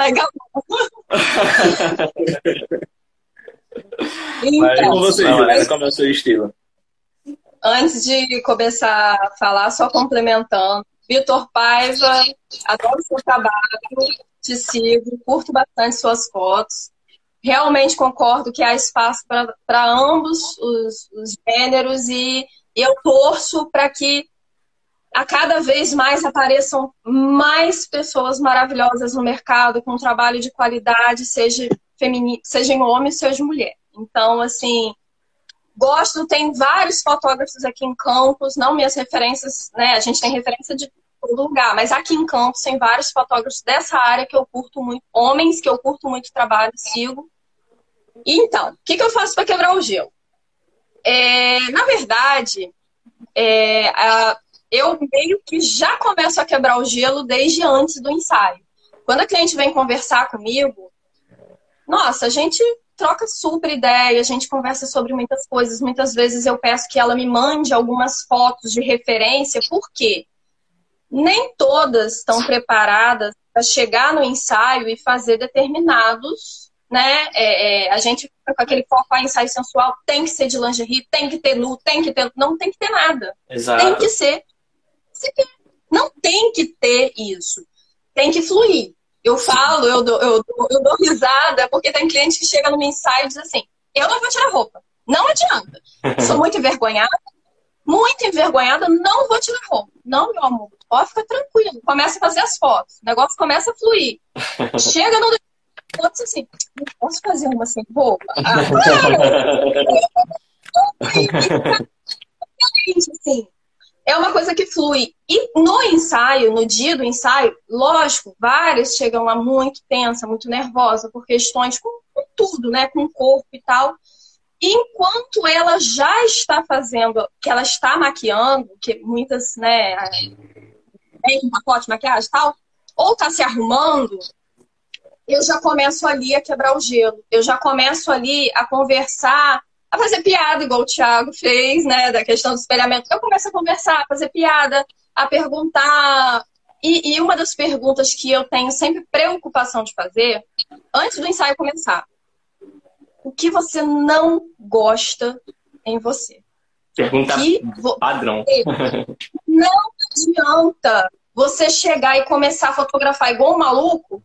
então, (laughs) com você, Juliana, como é o seu estilo? Antes de começar a falar, só complementando. Vitor Paiva, adoro seu trabalho, te sigo, curto bastante suas fotos. Realmente concordo que há espaço para ambos os, os gêneros e eu torço para que a cada vez mais apareçam mais pessoas maravilhosas no mercado com um trabalho de qualidade, seja feminino, seja em homem, seja em mulher. Então, assim, gosto, tem vários fotógrafos aqui em Campos, não minhas referências, né? A gente tem referência de todo lugar, mas aqui em Campos tem vários fotógrafos dessa área que eu curto muito, homens que eu curto muito o trabalho, sigo. E então, o que, que eu faço para quebrar o gelo? É, na verdade, é, a, eu meio que já começo a quebrar o gelo desde antes do ensaio. Quando a cliente vem conversar comigo, nossa, a gente troca super ideia, a gente conversa sobre muitas coisas. Muitas vezes eu peço que ela me mande algumas fotos de referência, porque nem todas estão preparadas para chegar no ensaio e fazer determinados, né? É, é, a gente fica com aquele foco, a ah, ensaio sensual tem que ser de lingerie, tem que ter nu, tem que ter. Não tem que ter nada. Exato. Tem que ser. Não tem que ter isso. Tem que fluir. Eu falo, eu dou, eu, dou, eu dou risada, porque tem cliente que chega no meu ensaio e diz assim: eu não vou tirar roupa. Não adianta. Sou muito envergonhada, muito envergonhada, não vou tirar roupa. Não, meu amor, pode ficar tranquilo. Começa a fazer as fotos. O negócio começa a fluir. Chega no outro assim, não posso fazer uma sem roupa? Ah, claro! (laughs) assim, é uma coisa que flui. E no ensaio, no dia do ensaio, lógico, várias chegam lá muito tensa, muito nervosa, por questões com, com tudo, né? Com o corpo e tal. E enquanto ela já está fazendo, que ela está maquiando, que muitas, né, tem um pacote de maquiagem e tal, ou está se arrumando, eu já começo ali a quebrar o gelo. Eu já começo ali a conversar a fazer piada, igual o Thiago fez, né? Da questão do espelhamento. Eu começo a conversar, a fazer piada, a perguntar. E, e uma das perguntas que eu tenho sempre preocupação de fazer, antes do ensaio começar, o que você não gosta em você? Pergunta que padrão. (laughs) Não adianta você chegar e começar a fotografar igual um maluco,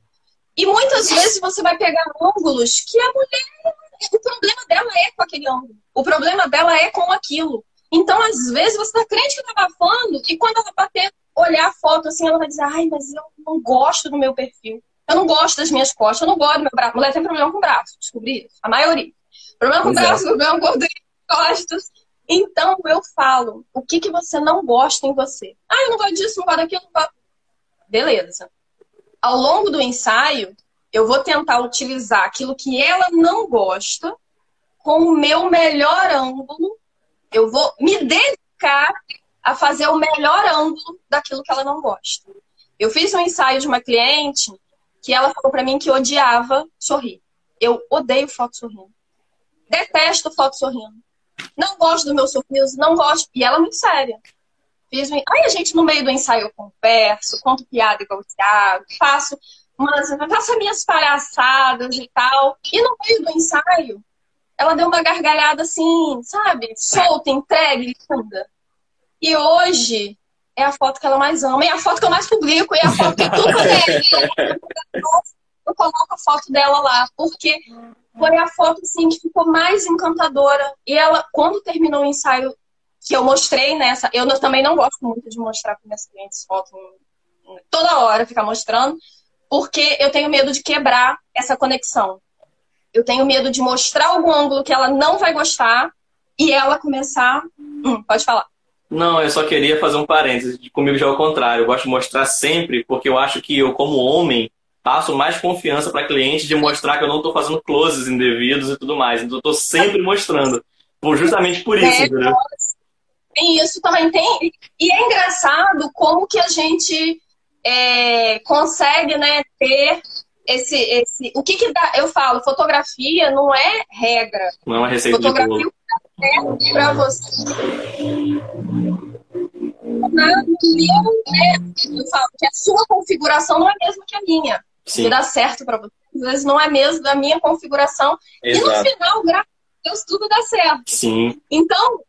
e muitas vezes você vai pegar ângulos que a mulher o problema dela é com aquele ângulo. O problema dela é com aquilo. Então, às vezes, você tá crente que tá abafando e quando ela bater, olhar a foto assim, ela vai dizer, ai, mas eu não gosto do meu perfil. Eu não gosto das minhas costas, eu não gosto do meu braço. Mulher tem problema com o braço, descobri isso. A maioria. Problema com o braço, é. problema com gordura costas. Então, eu falo, o que, que você não gosta em você? Ah, eu não gosto disso, não gosto daquilo, não gosto... Beleza. Ao longo do ensaio, eu vou tentar utilizar aquilo que ela não gosta com o meu melhor ângulo. Eu vou me dedicar a fazer o melhor ângulo daquilo que ela não gosta. Eu fiz um ensaio de uma cliente que ela falou para mim que odiava sorrir. Eu odeio foto sorrindo. Detesto foto sorrindo. Não gosto do meu sorriso, não gosto. E ela é muito séria. Fiz um... Aí a gente, no meio do ensaio, eu converso, conto piada igual o Thiago, faço umas, faço minhas palhaçadas e tal. E no meio do ensaio, ela deu uma gargalhada assim, sabe? Solta, entregue, linda. E hoje é a foto que ela mais ama, é a foto que eu mais publico, e é a foto que tudo é. Eu coloco a foto dela lá, porque foi a foto assim, que ficou mais encantadora. E ela, quando terminou o ensaio que eu mostrei nessa, eu também não gosto muito de mostrar para minhas clientes fotos toda hora, ficar mostrando porque eu tenho medo de quebrar essa conexão. Eu tenho medo de mostrar algum ângulo que ela não vai gostar e ela começar. Hum, pode falar. Não, eu só queria fazer um parênteses. Comigo já é o contrário. Eu gosto de mostrar sempre, porque eu acho que eu, como homem, passo mais confiança para cliente de mostrar que eu não estou fazendo closes indevidos e tudo mais. Então, eu estou sempre mostrando. Justamente por isso, é, entendeu? Tem isso também tem. E é engraçado como que a gente é, consegue né, ter esse, esse. O que, que dá? Eu falo, fotografia não é regra. Não é uma receita fotografia de bolo. É para você. Né, eu falo que a sua configuração não é a mesma que a minha. Sim. Que dá certo para você. Às vezes não é mesmo da minha configuração. Exato. E no final, graças a Deus, tudo dá certo. Sim. Então,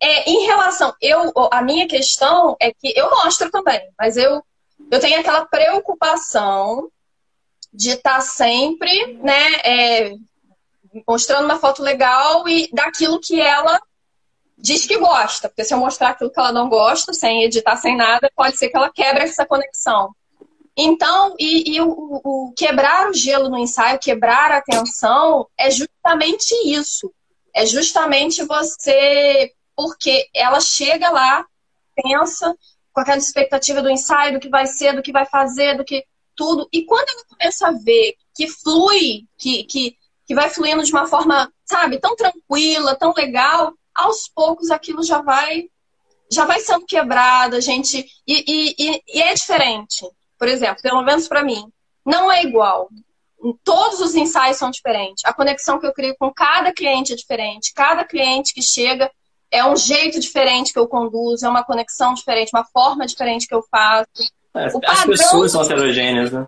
é, em relação, eu, a minha questão é que eu mostro também, mas eu, eu tenho aquela preocupação de estar tá sempre, né, é, mostrando uma foto legal e daquilo que ela diz que gosta. Porque se eu mostrar aquilo que ela não gosta, sem editar, sem nada, pode ser que ela quebre essa conexão. Então, e, e o, o, quebrar o gelo no ensaio, quebrar a atenção, é justamente isso. É justamente você. Porque ela chega lá, pensa com aquela expectativa do ensaio, do que vai ser, do que vai fazer, do que tudo. E quando ela começa a ver que flui, que, que, que vai fluindo de uma forma, sabe, tão tranquila, tão legal, aos poucos aquilo já vai já vai sendo quebrado, a gente. E, e, e é diferente. Por exemplo, pelo menos para mim, não é igual. Todos os ensaios são diferentes. A conexão que eu crio com cada cliente é diferente. Cada cliente que chega é um jeito diferente que eu conduzo, é uma conexão diferente, uma forma diferente que eu faço. É, as pessoas são heterogêneas, né?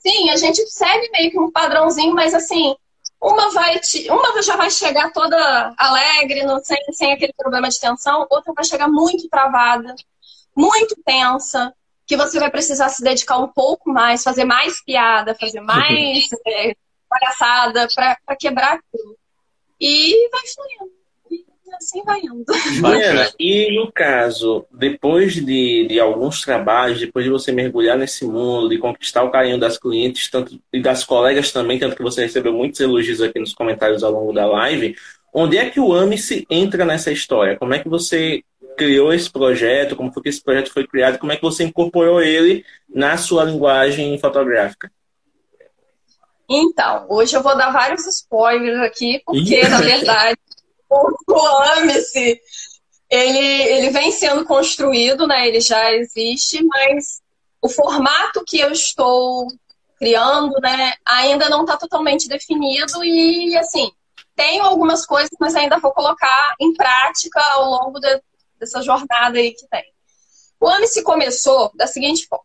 Sim, a gente segue meio que um padrãozinho, mas assim, uma vai te, uma já vai chegar toda alegre, no, sem, sem aquele problema de tensão, outra vai chegar muito travada, muito tensa, que você vai precisar se dedicar um pouco mais, fazer mais piada, fazer mais (laughs) é, palhaçada para quebrar aquilo. E vai fluindo assim vai indo. Mariana, e no caso, depois de, de alguns trabalhos, depois de você mergulhar nesse mundo, de conquistar o carinho das clientes tanto, e das colegas também, tanto que você recebeu muitos elogios aqui nos comentários ao longo da live, onde é que o AMICE entra nessa história? Como é que você criou esse projeto? Como foi que esse projeto foi criado? Como é que você incorporou ele na sua linguagem fotográfica? Então, hoje eu vou dar vários spoilers aqui, porque, na verdade, o Amice, ele, ele vem sendo construído, né? Ele já existe, mas o formato que eu estou criando, né, ainda não está totalmente definido e, assim, tenho algumas coisas, mas ainda vou colocar em prática ao longo de, dessa jornada aí que tem. O Amice começou da seguinte forma.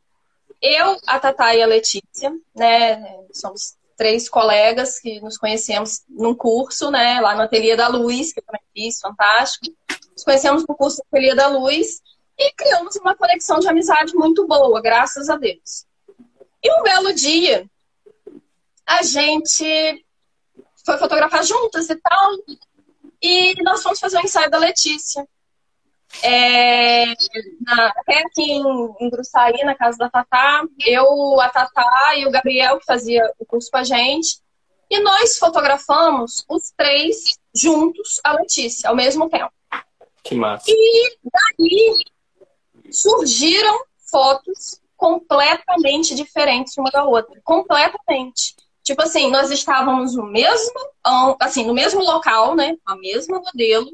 Eu, a Tatá e a Letícia, né, somos três colegas que nos conhecemos num curso, né, lá no Ateliê da Luz, que eu também fiz, fantástico. Nos conhecemos no curso do Ateliê da Luz e criamos uma conexão de amizade muito boa, graças a Deus. E um belo dia, a gente foi fotografar juntas e tal, e nós fomos fazer o um ensaio da Letícia. É, na, até aqui em, em Gruçaí, na casa da Tatá, eu, a Tatá e o Gabriel, que fazia o curso com a gente, e nós fotografamos os três juntos a Letícia, ao mesmo tempo. Que massa. E daí surgiram fotos completamente diferentes uma da outra. Completamente. Tipo assim, nós estávamos no mesmo, assim, no mesmo local, né? A mesma modelo,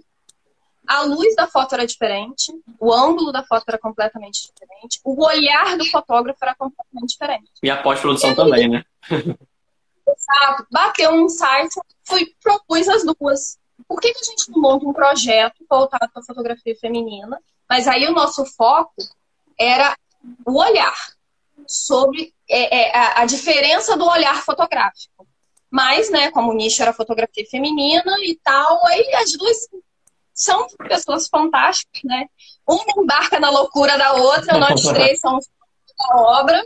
a luz da foto era diferente, o ângulo da foto era completamente diferente, o olhar do fotógrafo era completamente diferente. E a pós-produção também, né? Exato. Bateu um insight, fui, propus as duas. Por que, que a gente não monta um projeto voltado para a fotografia feminina? Mas aí o nosso foco era o olhar, sobre é, é, a, a diferença do olhar fotográfico. Mas, né, como o nicho era fotografia feminina e tal, aí as duas são pessoas fantásticas, né? Uma embarca na loucura da outra, nós (laughs) três somos da obra.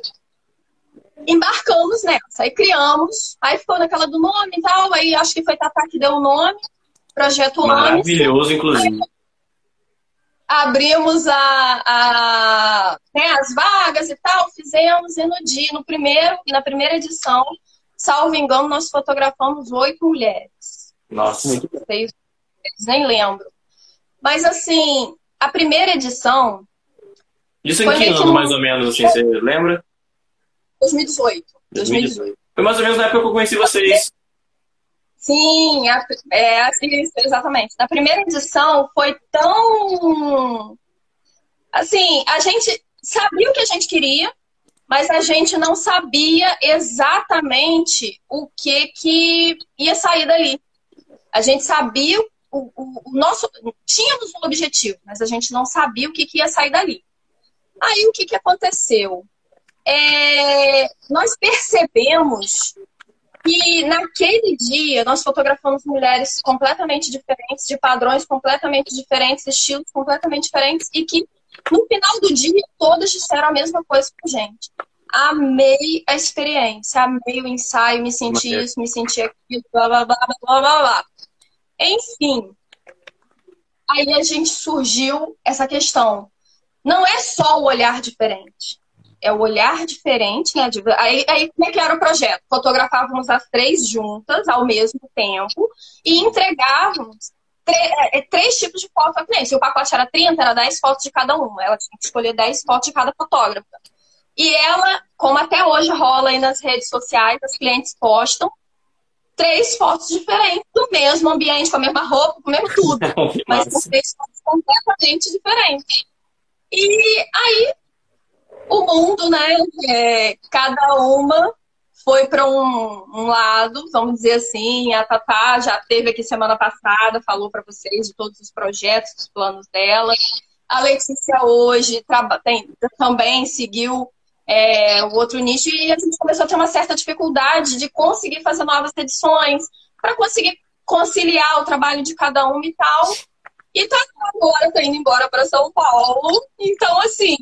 Embarcamos nessa, aí criamos, aí ficou naquela do nome e tal, aí acho que foi Tatá que deu o nome, Projeto Maravilhoso, inclusive. abrimos a, a né, as vagas e tal, fizemos, e no dia, no primeiro, na primeira edição, salvo engano, nós fotografamos oito mulheres. Nossa. Seis, nem lembro. Mas assim, a primeira edição. Isso em que ano, mais ou menos, assim, você lembra? 2018. 2018. Foi mais ou menos na época que eu conheci vocês. Sim, é, assim, exatamente. Na primeira edição foi tão. Assim, a gente sabia o que a gente queria, mas a gente não sabia exatamente o que, que ia sair dali. A gente sabia o, o, o nosso. Tínhamos um objetivo, mas a gente não sabia o que, que ia sair dali. Aí o que, que aconteceu? É, nós percebemos que naquele dia nós fotografamos mulheres completamente diferentes, de padrões completamente diferentes, estilos completamente diferentes, e que no final do dia todas disseram a mesma coisa pra gente. Amei a experiência, amei o ensaio, me senti isso, me senti aquilo, blá blá blá blá blá blá. Enfim, aí a gente surgiu essa questão. Não é só o olhar diferente é o olhar diferente, né? Aí, aí como é que era o projeto? Fotografávamos as três juntas ao mesmo tempo e entregávamos é, é, três tipos de foto à cliente. Se o pacote era 30, era 10 fotos de cada uma. Ela tinha que escolher 10 fotos de cada fotógrafa. E ela, como até hoje rola aí nas redes sociais, as clientes postam três fotos diferentes do mesmo ambiente, com a mesma roupa, com o mesmo tudo. (laughs) mas com três fotos completamente diferentes. E aí o mundo, né? É, cada uma foi para um, um, lado, vamos dizer assim. A Tatá já teve aqui semana passada, falou para vocês de todos os projetos, os planos dela. A Letícia hoje tem, também seguiu é, o outro nicho e a gente começou a ter uma certa dificuldade de conseguir fazer novas edições, para conseguir conciliar o trabalho de cada uma e tal. E tá agora, tá indo embora para São Paulo. Então, assim,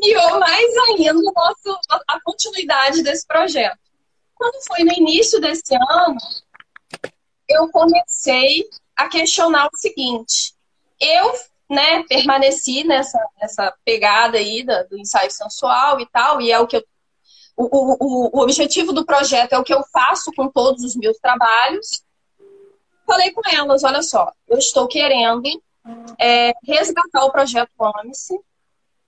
guiou mais ainda o nosso, a continuidade desse projeto. Quando foi no início desse ano, eu comecei a questionar o seguinte: eu né, permaneci nessa, nessa pegada aí do, do ensaio sensual e tal, e é o que eu, o, o, o objetivo do projeto é o que eu faço com todos os meus trabalhos. Falei com elas, olha só, eu estou querendo é, resgatar o projeto Ame-se,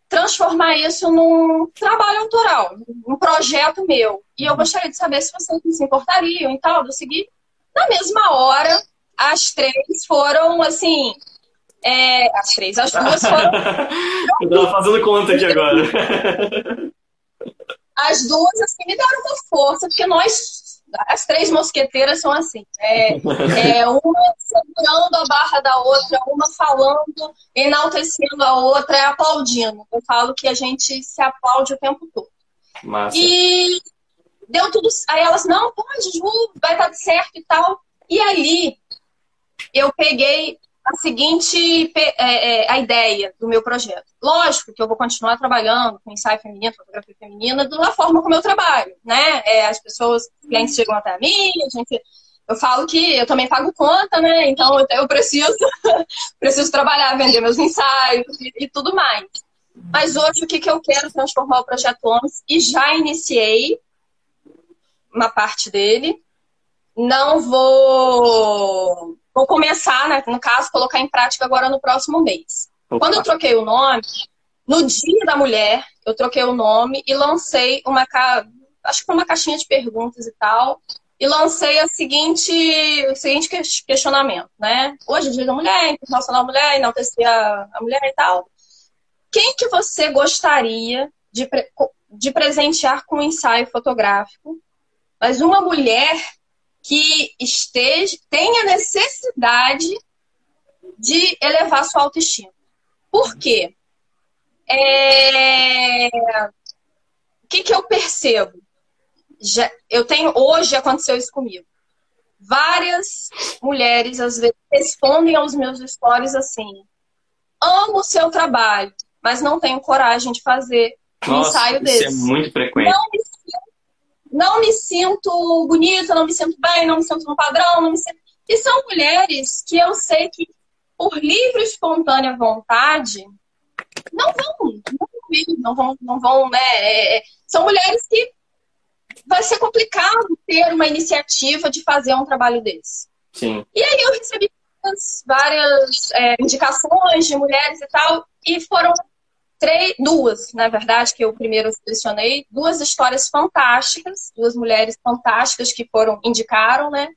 transformar isso num trabalho autoral, um projeto meu. E eu gostaria de saber se vocês se importariam e tal, de eu seguir. Na mesma hora, as três foram assim. É, as três, as duas (laughs) foram. eu tava fazendo conta aqui agora. As duas, assim, me deram uma força, porque nós as três mosqueteiras são assim. É, é, (laughs) uma segurando a barra da outra, uma falando, enaltecendo a outra, é aplaudindo. Eu falo que a gente se aplaude o tempo todo. Massa. E deu tudo. Aí elas, não, pode, Ju, vai dar certo e tal. E ali eu peguei a seguinte é, é, a ideia do meu projeto. Lógico que eu vou continuar trabalhando com ensaio feminino, fotografia feminina, da forma como eu trabalho, né? É, as pessoas, os clientes chegam até mim, a gente, eu falo que eu também pago conta, né? Então eu preciso, (laughs) preciso trabalhar, vender meus ensaios e, e, tudo mais. Mas hoje o que, que eu quero transformar o projeto OMS e já iniciei uma parte dele. Não vou Vou começar, né, no caso, colocar em prática agora no próximo mês. Opa. Quando eu troquei o nome, no dia da mulher, eu troquei o nome e lancei uma ca... acho que foi uma caixinha de perguntas e tal. E lancei a seguinte, o seguinte questionamento, né? Hoje é dia da mulher, internacional da mulher, enaltecer a, a mulher e tal. Quem que você gostaria de, pre... de presentear com um ensaio fotográfico? Mas uma mulher que esteja, tenha necessidade de elevar sua autoestima. Por quê? É... O que, que eu percebo? Já, eu tenho hoje aconteceu isso comigo. Várias mulheres às vezes respondem aos meus stories assim: amo o seu trabalho, mas não tenho coragem de fazer um ensaio desse. Isso é muito frequente. Não me não me sinto bonita, não me sinto bem, não me sinto no padrão, não me sinto... E são mulheres que eu sei que, por livre e espontânea vontade, não vão, não vão não vão, não vão, né? É, é, são mulheres que vai ser complicado ter uma iniciativa de fazer um trabalho desse. Sim. E aí eu recebi várias, várias é, indicações de mulheres e tal, e foram três, duas, na verdade, que eu primeiro selecionei, duas histórias fantásticas, duas mulheres fantásticas que foram, indicaram, né?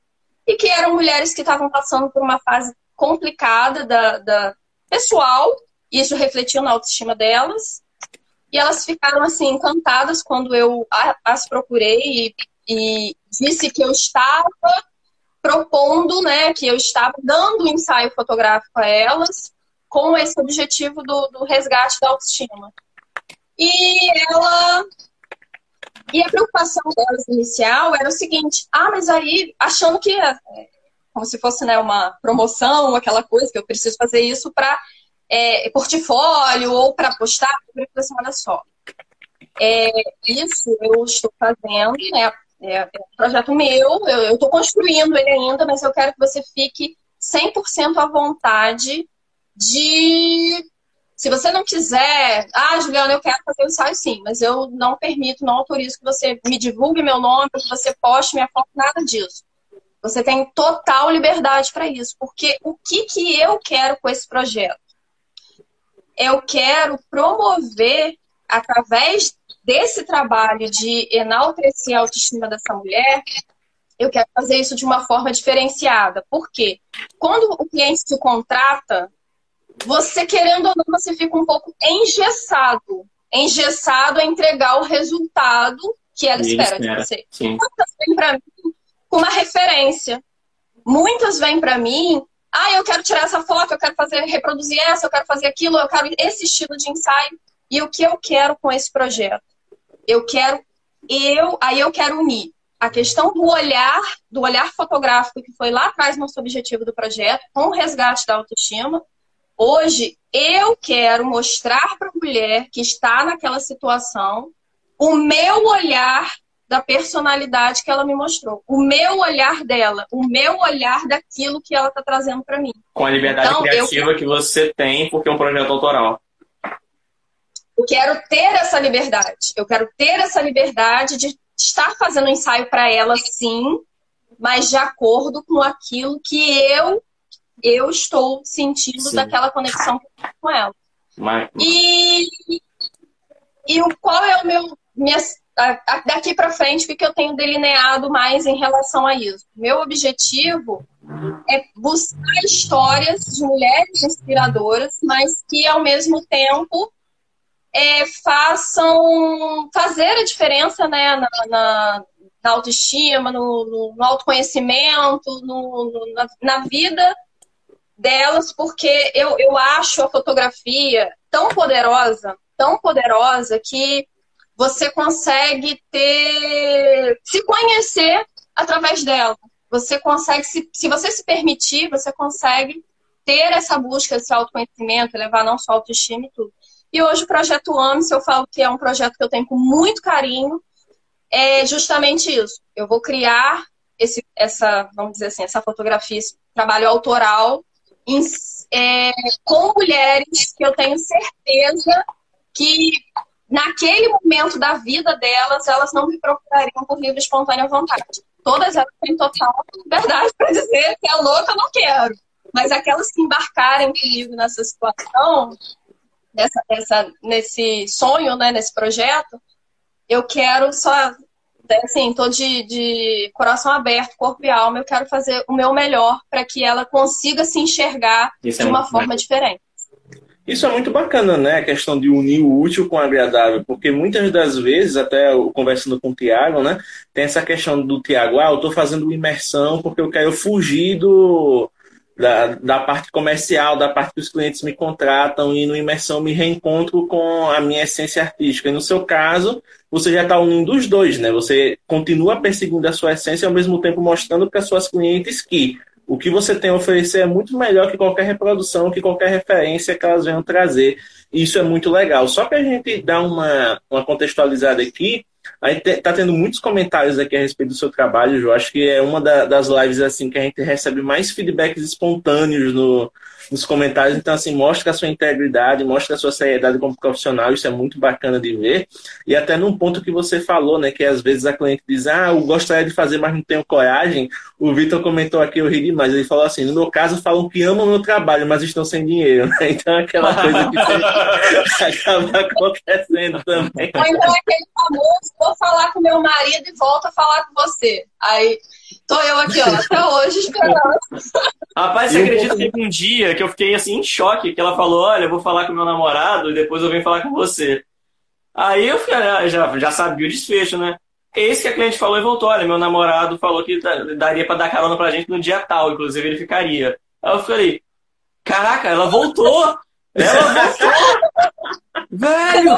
E que eram mulheres que estavam passando por uma fase complicada da, da pessoal, isso refletiu na autoestima delas, e elas ficaram assim encantadas quando eu as procurei e, e disse que eu estava propondo, né, que eu estava dando um ensaio fotográfico a elas com esse objetivo do, do resgate da autoestima. E ela e a preocupação delas inicial era o seguinte: ah, mas aí, achando que, é, como se fosse né, uma promoção, aquela coisa que eu preciso fazer isso para é, portfólio ou para postar, eu falei olha só, é, isso eu estou fazendo, né, é, é um projeto meu, eu estou construindo ele ainda, mas eu quero que você fique 100% à vontade de. Se você não quiser, ah, Juliana, eu quero fazer o ensaio sim, mas eu não permito, não autorizo que você me divulgue meu nome, que você poste minha foto, nada disso. Você tem total liberdade para isso, porque o que, que eu quero com esse projeto? Eu quero promover, através desse trabalho de enaltecer a autoestima dessa mulher, eu quero fazer isso de uma forma diferenciada. Por quê? Quando o cliente se contrata, você querendo ou não, você fica um pouco engessado. Engessado a entregar o resultado que ela espera, de você. Sim. Muitas vêm para mim com uma referência. Muitas vêm para mim, ah, eu quero tirar essa foto, eu quero fazer, reproduzir essa, eu quero fazer aquilo, eu quero esse estilo de ensaio. E o que eu quero com esse projeto? eu quero, eu, aí eu quero unir a questão do olhar, do olhar fotográfico, que foi lá atrás nosso objetivo do projeto, com o resgate da autoestima. Hoje, eu quero mostrar para a mulher que está naquela situação o meu olhar da personalidade que ela me mostrou. O meu olhar dela, o meu olhar daquilo que ela está trazendo para mim. Com a liberdade então, criativa eu... que você tem, porque é um projeto autoral. Eu quero ter essa liberdade. Eu quero ter essa liberdade de estar fazendo um ensaio para ela, sim, mas de acordo com aquilo que eu eu estou sentindo sim. daquela conexão com ela. Mas... E, e o qual é o meu minha, daqui para frente o que eu tenho delineado mais em relação a isso? Meu objetivo é buscar histórias de mulheres inspiradoras, mas que ao mesmo tempo é, façam fazer a diferença né, na, na, na autoestima, no, no, no autoconhecimento, no, na, na, vida delas, porque eu, eu acho a fotografia tão poderosa, tão poderosa, que você consegue ter se conhecer através dela. Você consegue, se, se você se permitir, você consegue ter essa busca, esse autoconhecimento, levar não só autoestima e tudo. E hoje o projeto AMS, eu falo que é um projeto que eu tenho com muito carinho, é justamente isso. Eu vou criar esse, essa, vamos dizer assim, essa fotografia, esse trabalho autoral em, é, com mulheres que eu tenho certeza que naquele momento da vida delas, elas não me procurariam por livre espontânea vontade. Todas elas têm total verdade para dizer que é louca, eu não quero. Mas aquelas que embarcarem comigo nessa situação, nessa, nessa, nesse sonho, né, nesse projeto, eu quero só, assim, tô de, de coração aberto, corpo e alma, eu quero fazer o meu melhor para que ela consiga se enxergar Isso de é uma forma diferente. Isso é muito bacana, né? A questão de unir o útil com o agradável, porque muitas das vezes, até eu conversando com o Tiago, né? Tem essa questão do Tiago, ah, eu estou fazendo imersão porque eu quero fugir do, da, da parte comercial, da parte que os clientes me contratam e no imersão me reencontro com a minha essência artística. E no seu caso, você já está unindo os dois, né? Você continua perseguindo a sua essência ao mesmo tempo mostrando para suas clientes que o que você tem a oferecer é muito melhor que qualquer reprodução, que qualquer referência que elas venham trazer. Isso é muito legal. Só para a gente dar uma, uma contextualizada aqui, a gente tá tendo muitos comentários aqui a respeito do seu trabalho, João. Acho que é uma da, das lives assim que a gente recebe mais feedbacks espontâneos no, nos comentários. Então, assim, mostra a sua integridade, mostra a sua seriedade como profissional, isso é muito bacana de ver. E até num ponto que você falou, né, que às vezes a cliente diz, ah, eu gostaria de fazer, mas não tenho coragem. O Vitor comentou aqui, eu ri demais, ele falou assim, no meu caso, falam que amam o meu trabalho, mas estão sem dinheiro, né? (laughs) Então, aquela coisa que (laughs) acaba acontecendo também. Ou então aquele famoso, vou falar com meu marido e volto a falar com você. Aí Tô eu aqui, ó, até hoje esperando. (laughs) Rapaz, você acredita que teve um dia que eu fiquei assim em choque, que ela falou, olha, eu vou falar com meu namorado e depois eu venho falar com você. Aí eu fiquei, já, já sabia o desfecho, né? Esse que a cliente falou e voltou, olha, meu namorado falou que daria para dar carona pra gente no dia tal, inclusive ele ficaria. Aí eu falei, caraca, ela voltou! Ela voltou! Velho!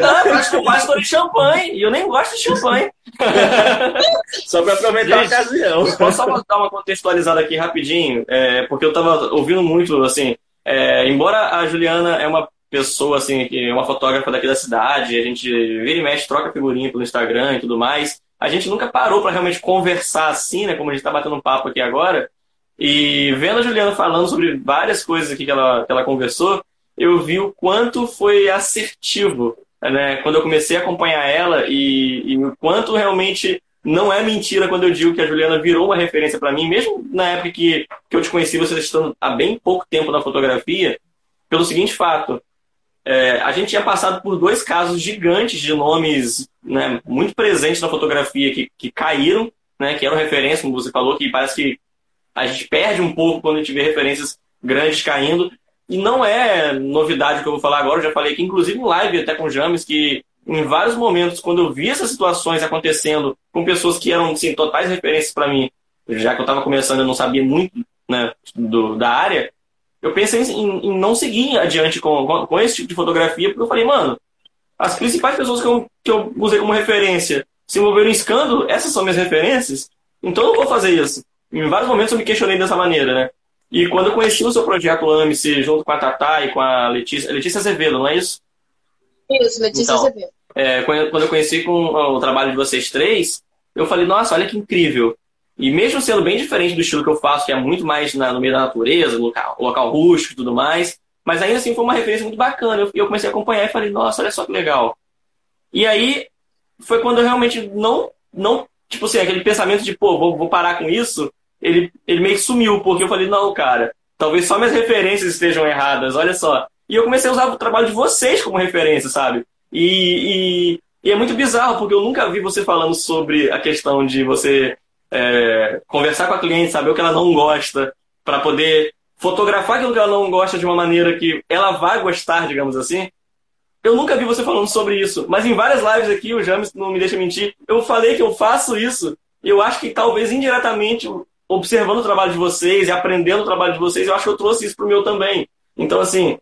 Não, eu acho que eu quase de champanhe. E eu nem gosto de champanhe. (laughs) só para aproveitar Gente, a ocasião. Posso só dar uma contextualizada aqui rapidinho? É, porque eu tava ouvindo muito, assim. É, embora a Juliana é uma pessoa, assim, que é uma fotógrafa daqui da cidade, a gente vira e mexe, troca figurinha pelo Instagram e tudo mais. A gente nunca parou para realmente conversar assim, né? Como a gente tá batendo um papo aqui agora. E vendo a Juliana falando sobre várias coisas aqui que ela, que ela conversou, eu vi o quanto foi assertivo, né? Quando eu comecei a acompanhar ela e, e o quanto realmente não é mentira quando eu digo que a Juliana virou uma referência para mim, mesmo na época que, que eu te conheci, você estando há bem pouco tempo na fotografia, pelo seguinte fato. É, a gente tinha passado por dois casos gigantes de nomes né, muito presentes na fotografia que, que caíram, né, que eram referências, como você falou, que parece que a gente perde um pouco quando a gente vê referências grandes caindo. E não é novidade que eu vou falar agora, eu já falei aqui, inclusive em live até com o James, que em vários momentos, quando eu vi essas situações acontecendo com pessoas que eram assim, totais referências para mim, já que eu estava começando eu não sabia muito né, do, da área, eu pensei em, em, não seguir adiante com, com, com, esse tipo de fotografia, porque eu falei, mano, as principais pessoas que eu, que eu usei como referência se envolveram em escândalo, essas são minhas referências, então eu não vou fazer isso. Em vários momentos eu me questionei dessa maneira, né? E quando eu conheci o seu projeto AMC junto com a Tatá e com a Letícia, Letícia Azevedo, não é isso? Isso, Letícia então, Azevedo. É, quando eu conheci com o trabalho de vocês três, eu falei, nossa, olha que incrível. E mesmo sendo bem diferente do estilo que eu faço, que é muito mais na, no meio da natureza, local, local rústico e tudo mais, mas ainda assim foi uma referência muito bacana. Eu, eu comecei a acompanhar e falei, nossa, olha só que legal. E aí foi quando eu realmente não, não tipo assim, aquele pensamento de, pô, vou, vou parar com isso, ele, ele meio que sumiu, porque eu falei, não, cara, talvez só minhas referências estejam erradas, olha só. E eu comecei a usar o trabalho de vocês como referência, sabe? E, e, e é muito bizarro, porque eu nunca vi você falando sobre a questão de você é, conversar com a cliente, saber o que ela não gosta, para poder fotografar aquilo que ela não gosta de uma maneira que ela vai gostar, digamos assim. Eu nunca vi você falando sobre isso, mas em várias lives aqui, o James não me deixa mentir, eu falei que eu faço isso. E eu acho que talvez indiretamente observando o trabalho de vocês e aprendendo o trabalho de vocês, eu acho que eu trouxe isso pro meu também. Então, assim,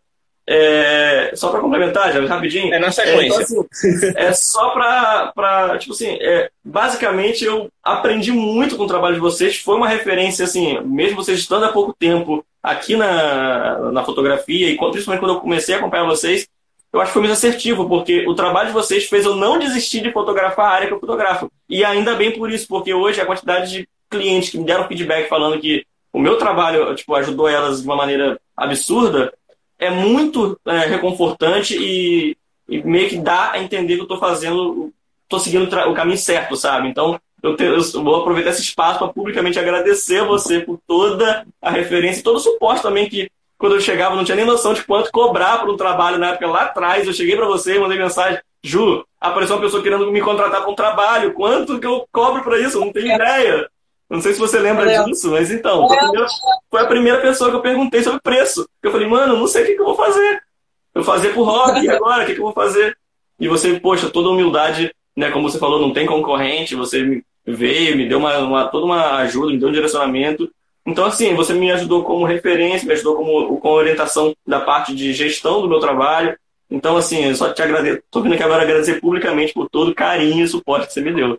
é... só para complementar, já rapidinho. É na sequência. É, então, assim, é só para, tipo assim, é, basicamente eu aprendi muito com o trabalho de vocês. Foi uma referência, assim, mesmo vocês estando há pouco tempo aqui na, na fotografia, e principalmente quando eu comecei a acompanhar vocês, eu acho que foi muito assertivo, porque o trabalho de vocês fez eu não desistir de fotografar a área que eu fotografo. E ainda bem por isso, porque hoje a quantidade de clientes que me deram feedback falando que o meu trabalho tipo, ajudou elas de uma maneira absurda, é muito é, reconfortante e, e, meio que dá a entender que eu estou fazendo, estou seguindo o caminho certo, sabe? Então, eu, te, eu vou aproveitar esse espaço para publicamente agradecer a você por toda a referência e todo o suporte também que quando eu chegava não tinha nem noção de quanto cobrar por um trabalho na época lá atrás. Eu cheguei para você, mandei mensagem, Ju, apareceu uma pessoa querendo me contratar para um trabalho, quanto que eu cobro para isso? Eu não tenho é. ideia. Não sei se você lembra Valeu. disso, mas então, foi a, primeira, foi a, primeira, pessoa que eu perguntei sobre preço. Eu falei, mano, não sei o que, que eu vou fazer. Eu fazer por hobby (laughs) agora, o que, que eu vou fazer? E você, poxa, toda humildade, né? Como você falou, não tem concorrente, você veio, me deu uma, uma, toda uma ajuda, me deu um direcionamento. Então, assim, você me ajudou como referência, me ajudou como, com orientação da parte de gestão do meu trabalho. Então, assim, eu só te agradeço. Estou vindo aqui agora agradecer publicamente por todo o carinho e suporte que você me deu.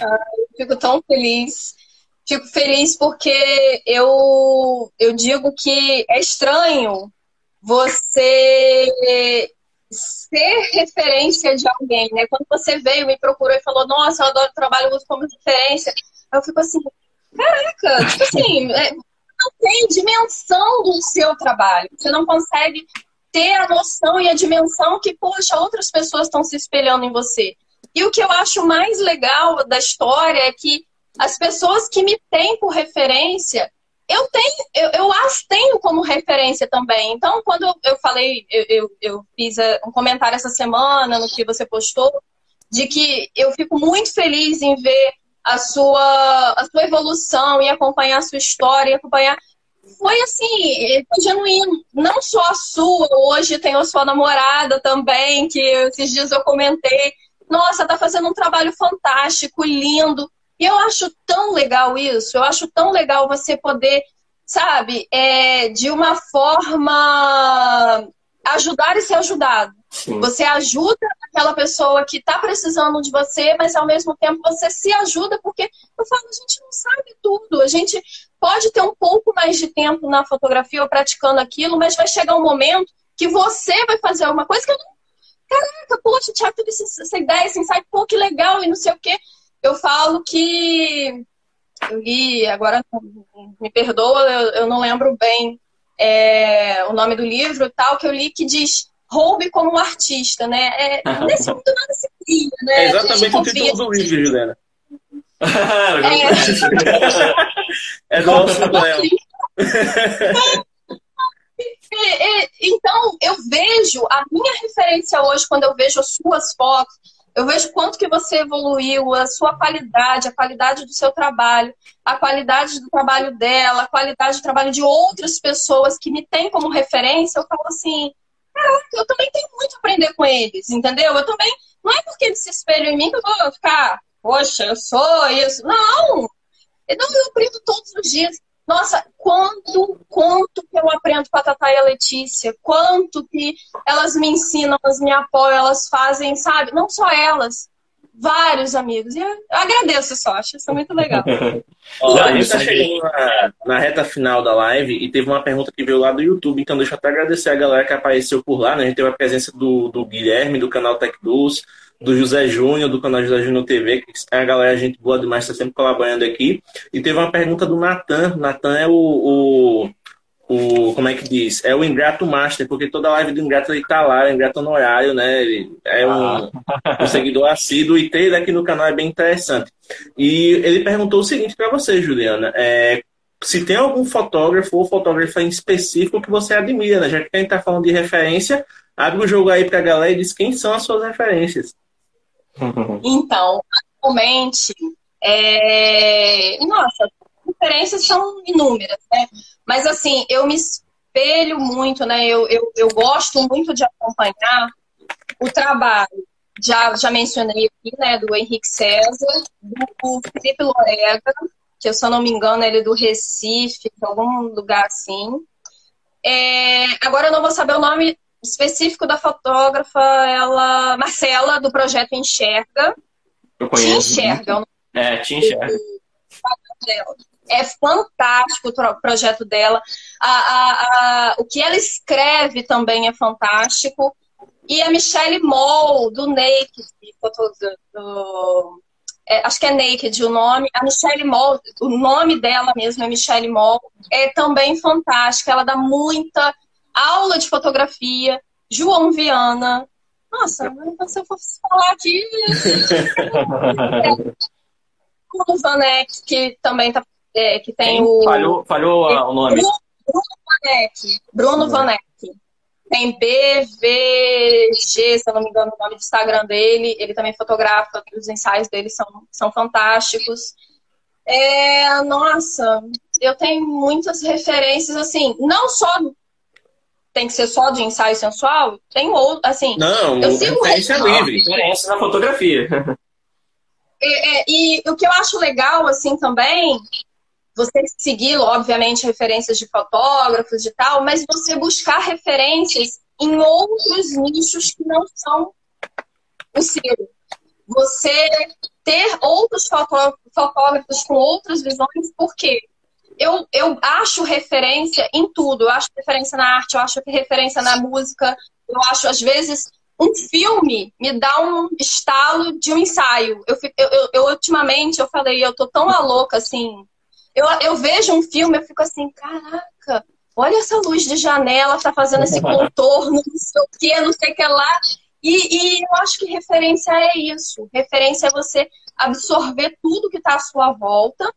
Eu fico tão feliz. Fico feliz porque eu, eu digo que é estranho você ser referência de alguém, né? Quando você veio, me procurou e falou, nossa, eu adoro trabalho, uso como referência. Eu fico assim, caraca, tipo assim, é, não tem dimensão do seu trabalho. Você não consegue ter a noção e a dimensão que, poxa, outras pessoas estão se espelhando em você. E o que eu acho mais legal da história é que as pessoas que me têm por referência, eu tenho, eu, eu as tenho como referência também. Então, quando eu, falei, eu, eu, eu fiz eh, um comentário essa semana no que você postou, de que eu fico muito feliz em ver a sua, a sua evolução e acompanhar a sua história, acompanhar foi assim, foi genuíno. Não só a sua, hoje tem a sua namorada também, que esses dias eu comentei. Nossa, tá fazendo um trabalho fantástico, lindo. E eu acho tão legal isso, eu acho tão legal você poder, sabe, é, de uma forma ajudar e ser ajudado. Sim. Você ajuda aquela pessoa que está precisando de você, mas ao mesmo tempo você se ajuda, porque eu falo, a gente não sabe tudo, a gente pode ter um pouco mais de tempo na fotografia ou praticando aquilo, mas vai chegar um momento que você vai fazer alguma coisa que eu não. Caraca, poxa, Thiago teve essa ideia, esse insight, pô, que legal, e não sei o quê. Eu falo que. Eu li, agora me perdoa, eu, eu não lembro bem é, o nome do livro tal, que eu li que diz roube como artista, né? É, nesse mundo nada se cria, né? É exatamente o título do livro, Juliana. (laughs) (laughs) é, (laughs) é nosso, Léo. Então, eu vejo a minha referência hoje, quando eu vejo as suas fotos, eu vejo quanto que você evoluiu, a sua qualidade, a qualidade do seu trabalho, a qualidade do trabalho dela, a qualidade do trabalho de outras pessoas que me têm como referência. Eu falo assim, caraca, eu também tenho muito a aprender com eles, entendeu? Eu também, não é porque eles se espelham em mim que eu vou ficar, poxa, eu sou isso. Não! Então eu aprendo todos os dias. Nossa, quanto, quanto que eu aprendo com a Tatá e a Letícia, quanto que elas me ensinam, elas me apoiam, elas fazem, sabe? Não só elas, vários amigos. E eu agradeço só, acho isso muito legal. (laughs) Ó, a gente está chegando na, na, reta final da live e teve uma pergunta que veio lá do YouTube, então deixa eu até agradecer a galera que apareceu por lá, né? A gente teve a presença do, do Guilherme, do canal Tech Dulce, do José Júnior, do canal José Júnior TV, que é a galera, gente boa demais, está sempre colaborando aqui. E teve uma pergunta do Natan. Natan é o, o, o, Como é que diz? É o Ingrato Master, porque toda live do Ingrato ele tá lá, o Ingrato horário, né? Ele é um, um seguidor assíduo e ter ele aqui no canal é bem interessante. E ele perguntou o seguinte para você, Juliana. É, se tem algum fotógrafo ou fotógrafa em específico que você admira, né? Já que a gente tá falando de referência, abre o jogo aí pra galera e diz quem são as suas referências. (laughs) Então, atualmente, é... nossa, referências são inúmeras, né? Mas assim, eu me espelho muito, né? Eu, eu, eu gosto muito de acompanhar o trabalho. Já, já mencionei aqui, né, do Henrique César, do Felipe Lorega, que se eu não me engano, ele é do Recife, algum lugar assim. É, agora eu não vou saber o nome específico da fotógrafa, ela. Marcela, do projeto Enxerga. Eu conheço. Te enxerga. É, te enxerga. É fantástico o projeto dela. A, a, a, o que ela escreve também é fantástico. E a Michelle Moll, do Naked, do, do, é, acho que é Naked o nome. A Michelle Moll, o nome dela mesmo é Michelle Moll, é também fantástica. Ela dá muita aula de fotografia, João Viana. Nossa, se eu fosse falar aqui. (laughs) (laughs) o Vanek, que também tá, é, que tem Quem o. Falhou, falhou o nome. Bruno, Bruno Vanek. Bruno uhum. Vanek. Tem BVG, se eu não me engano, o nome do Instagram dele. Ele também fotografa, os ensaios dele são, são fantásticos. É, nossa, eu tenho muitas referências, assim, não só tem que ser só de ensaio sensual? Tem outro, assim. Não, eu sigo referência um... livre. Referência na fotografia. (laughs) É, é, e o que eu acho legal, assim, também, você seguir, obviamente, referências de fotógrafos e tal, mas você buscar referências em outros nichos que não são o seu. Você ter outros fotógrafos com outras visões, por quê? eu, eu acho referência em tudo. Eu acho referência na arte, eu acho referência na música. Eu acho, às vezes, um filme me dá um estalo de um ensaio. Eu, eu, eu ultimamente, eu falei, eu tô tão louca, assim, Eu, eu vejo um filme, eu fico assim, caraca, olha essa luz de janela, tá fazendo esse (laughs) contorno, não sei o que, não sei o que lá. E, e, eu acho que referência é isso. Referência é você absorver tudo que está à sua volta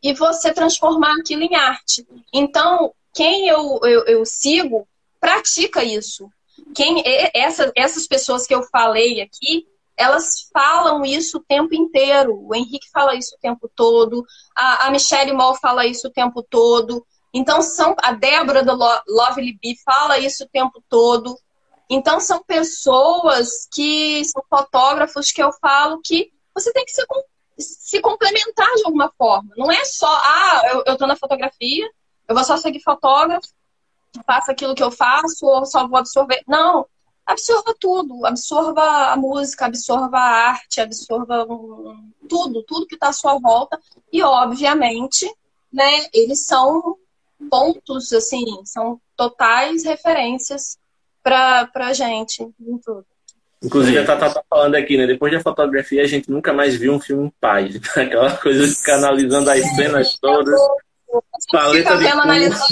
e você transformar aquilo em arte. Então, quem eu, eu, eu sigo pratica isso. Quem essa, essas pessoas que eu falei aqui, elas falam isso o tempo inteiro. O Henrique fala isso o tempo todo, a, a Michelle Moll fala isso o tempo todo. Então, são a Débora do Lovely Bee fala isso o tempo todo. Então, são pessoas que são fotógrafos que eu falo que você tem que se, se complementar de alguma forma. Não é só, ah, eu, eu tô na fotografia, eu vou só seguir fotógrafo, faça aquilo que eu faço, ou só vou absorver. Não, absorva tudo, absorva a música, absorva a arte, absorva tudo, tudo que está à sua volta. E, obviamente, né, eles são pontos, assim, são totais referências para a gente em tudo. Inclusive, a Tata tá falando aqui, né? Depois da fotografia, a gente nunca mais viu um filme em paz. (laughs) Aquela coisa de ficar analisando as cenas todas. Paleta de analisando